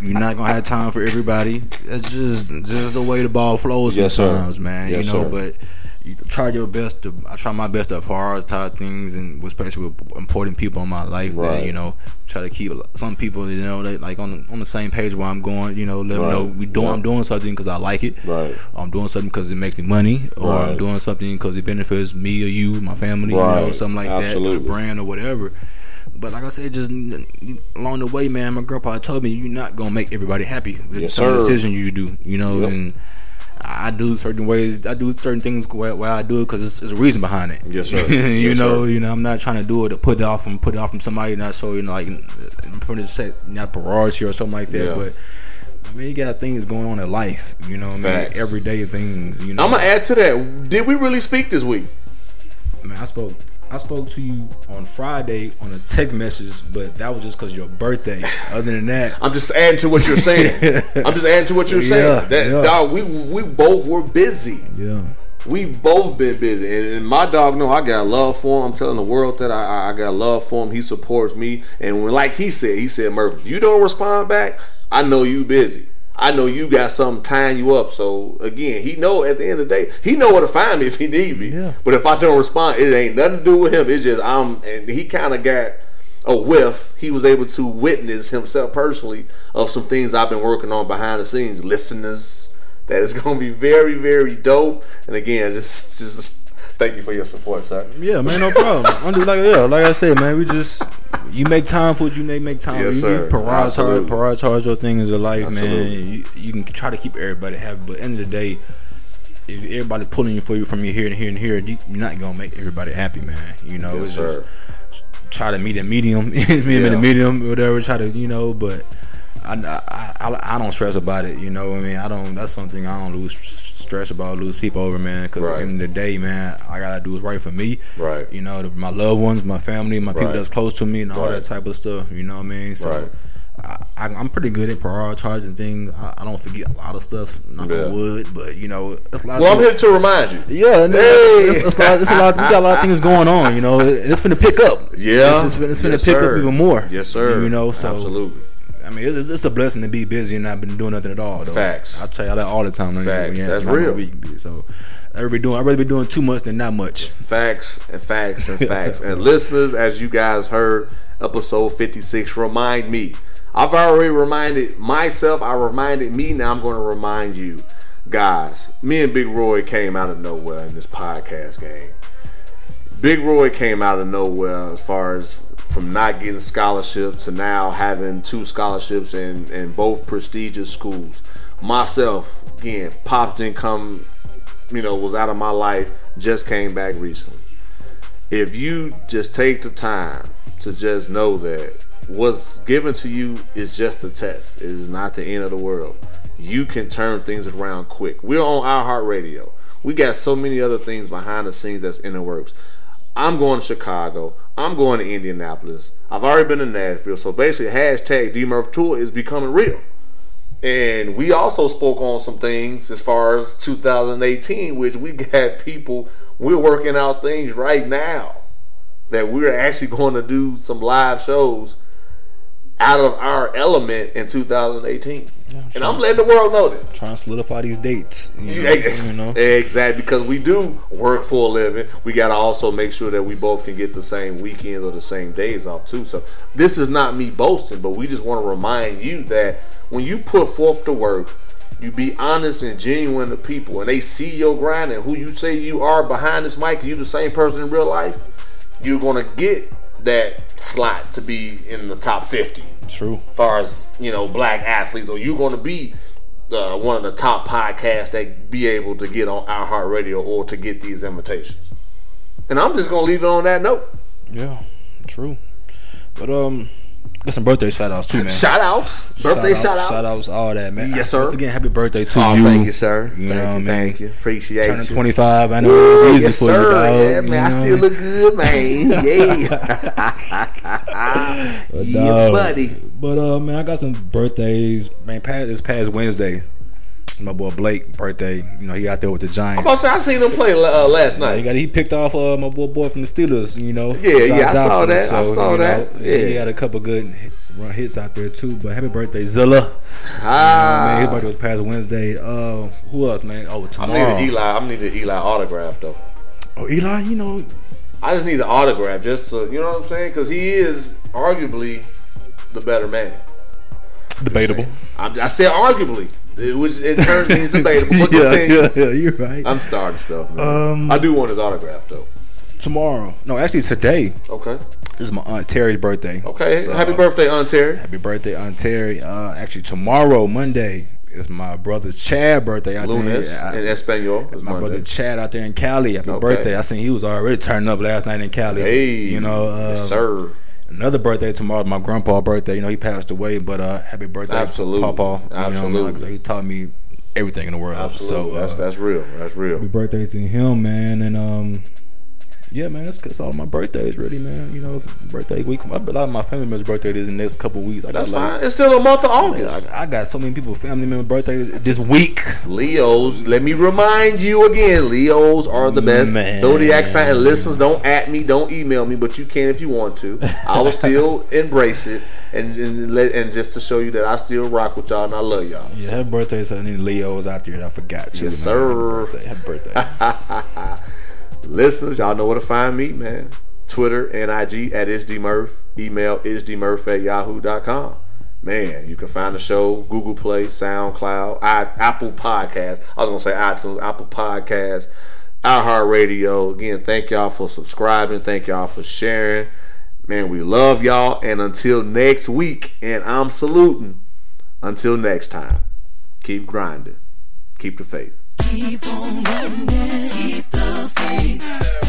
You're not gonna have time for everybody. That's just just the way the ball flows Yes, sir. sometimes, man. Yes, you know, sir. but you try your best to. I try my best to prioritize things, and especially with important people in my life. Right. That, you know, try to keep some people. You know, they like on the, on the same page where I'm going. You know, let them know we doing. Yeah. I'm doing something because I like it. Right. I'm doing something because it makes me money, or Right. I'm doing something because it benefits me or you, my family. right. You know, something like that, Absolutely. a brand or whatever. But like I said, just along the way, man, my grandpa told me you're not gonna make everybody happy with Yes, some sir. decisions you do. You know, Yep. and I do certain ways. I do certain things where I do it because there's a reason behind it. Yes, sir. you Yes, know, sir. you know, I'm not trying to do it to put it off and put it off from somebody. Not so you know, like I'm trying to say not priority or something like that, Yeah. but. I mean, you got things going on in life, you know. what I mean, everyday things, you know. I'm gonna add to that. Did we really speak this week? Man, I spoke. I spoke to you on Friday on a text message, but that was just because your birthday. Other than that, I'm just adding to what you're saying. I'm just adding to what you're saying. Yeah, that yeah. dog, we we both were busy. yeah, We both been busy, and, and my dog know I got love for him. I'm telling the world that I, I- I got love for him. He supports me, and when like he said, he said, "Murph, if you don't respond back. I know you busy. I know you got something tying you up. So again, he know at the end of the day, he know where to find me if he need me. Yeah. But if I don't respond, it ain't nothing to do with him. It's just I'm, and he kind of got a whiff. He was able to witness himself personally of some things I've been working on behind the scenes. Listeners, that is going to be very, very dope. And again, just, just thank you for your support, sir. yeah, man, no problem. I'm just like yeah, like I said, man, we just you make time for what you need make time. Yes, you, sir. you prioritize, prioritize your things in life, Absolutely. man. You, you can try to keep everybody happy, but at the end of the day. If everybody pulling you for you from your here and here and here, you- you're not gonna make everybody happy, man. You know, Yes, it's sir. just try to meet a medium, meet him in Yeah. the medium, whatever. Try to, you know, but I, I, I, I don't stress about it. You know, what I mean, I don't. That's something I don't lose stress about, lose sleep over, man. Because Right. at the end of the day, man, I gotta do what's right for me. Right. You know, my loved ones, my family, my people Right. that's close to me, and all Right. that type of stuff. You know what I mean? So. Right. I, I'm pretty good at prioritizing things. I, I don't forget a lot of stuff. Not Yeah. wood, but you know, it's a lot. Well, I'm here to remind you. yeah, no, Hey! it's, it's, a lot, it's a lot. We got a lot of things going on. You know, it's finna pick up. Yeah. it's, it's, it's finna Yes, pick sir. up even more. Yes, sir. You know, so Absolutely. I mean, it's, it's a blessing to be busy and not been doing nothing at all. Though. Facts. I tell y'all that all the time. Facts. That's real. week, So I be doing. I rather be doing too much than not much. Facts and facts and facts. and listeners, as you guys heard, episode 56, remind me. I've already reminded myself, I reminded me, now I'm going to remind you. Guys, me and Big Roy came out of nowhere in this podcast game. Big Roy came out of nowhere as far as from not getting scholarships to now having two scholarships in, in both prestigious schools. Myself, again, pops didn't come, you know, was out of my life, just came back recently. If you just take the time to just know that what's given to you is just a test, it is not the end of the world. You can turn things around quick. We're on iHeartRadio. We got so many other things behind the scenes that's in the works. I'm going to Chicago. I'm going to Indianapolis. I've already been to Nashville. So basically, hashtag DMurph Tour is becoming real. And we also spoke on some things as far as 2018, which we got people, we're working out things right now that we're actually going to do some live shows out of our element in 2018. and I'm letting the world know that. Trying to solidify these dates. You know, Yeah, you know? Exactly, because we do work for a living. We got to also make sure that we both can get the same weekends or the same days off too. So this is not me boasting, but we just want to remind you that when you put forth the work, you be honest and genuine to people, and they see your grind and who you say you are behind this mic. and You the same person in real life. You're gonna get that slot to be in the top 50 True. as far as you know black athletes or you're going to be uh, one of the top podcasts that be able to get on iHeartRadio or to get these invitations and i'm just going to leave it on that note Yeah, true. But um, got some birthday shout outs too, man. shout outs birthday shout outs shout outs, all that, man. Yes, sir. Once again, happy birthday to oh you. thank you sir You thank know you mean? thank you appreciate it. Turning you 25, I know Ooh, it's easy yes, for sir. you, dog. Yeah, you man, I still look good, man. Yeah, yeah, dog. buddy. But uh, man, I got some birthdays. Man, past this past Wednesday, my boy Blake birthday. You know, he out there with the Giants. I'm about to say, I seen him play uh, last Yeah, he night. got he picked off uh, my boy boy from the Steelers. You know, Yeah, Josh yeah, I saw that. I saw you know, that. Yeah. he had a couple good run hits out there too. But happy birthday, Zilla! man, Ah, his birthday was past Wednesday. Uh, who else, man? Oh, tomorrow. I tomorrow. need an Eli. I need an Eli autograph though. Oh, Eli, you know, I just need the autograph just to, you know what I'm saying? Because he is arguably the better man. debatable. I, I said arguably, it was it turns things debatable. Yeah, continue. yeah, yeah, you're right. I'm starting stuff, man. Um, I do want his autograph though. tomorrow, no, actually today. Okay, This is my aunt Terry's birthday. okay. So, Happy birthday, Aunt Terry. Happy birthday, Aunt Terry. Uh, actually, tomorrow, Monday, is my brother's Chad birthday. Think. Lunes I- in Espanol. my Monday. brother Chad out there in Cali. Happy Okay. birthday! I seen he was already turning up last night in Cali. Hey, you know, uh, yes, sir. Another birthday tomorrow. My grandpa's birthday. You know, he passed away, but uh, happy birthday, Absolutely. Papa. You know, Absolutely. man, he taught me everything in the world. Absolutely. So uh, that's that's real. That's real. happy birthday to him, man, and um. Yeah, man, that's, that's all my birthdays, really, man. You know, it's birthday week. A lot of my family members' birthday is in the next couple weeks. I That's got like, fine. It's still a month of August. I, I got so many people, family member birthdays this week. Leos, let me remind you again, Leos are the best Man. zodiac sign. And listeners, don't at me, don't email me, but you can if you want to. I will still embrace it and and, let, and just to show you that I still rock with y'all and I love y'all. Yeah, happy birthday to any Leos out there that I forgot. too, Yes, man. sir. Happy birthday. Happy birthday. Listeners, y'all know where to find me, man. Twitter and IG at isdmurph. Email isdmurph at yahoo.com. Man, you can find the show Google Play, SoundCloud, I, Apple Podcast. I was gonna say iTunes, Apple Podcast, iHeartRadio. Again, thank y'all for subscribing. Thank y'all for sharing. Man, we love y'all. And until next week, and I'm saluting. Until next time, keep grinding. Keep the faith. Keep on keep the faith.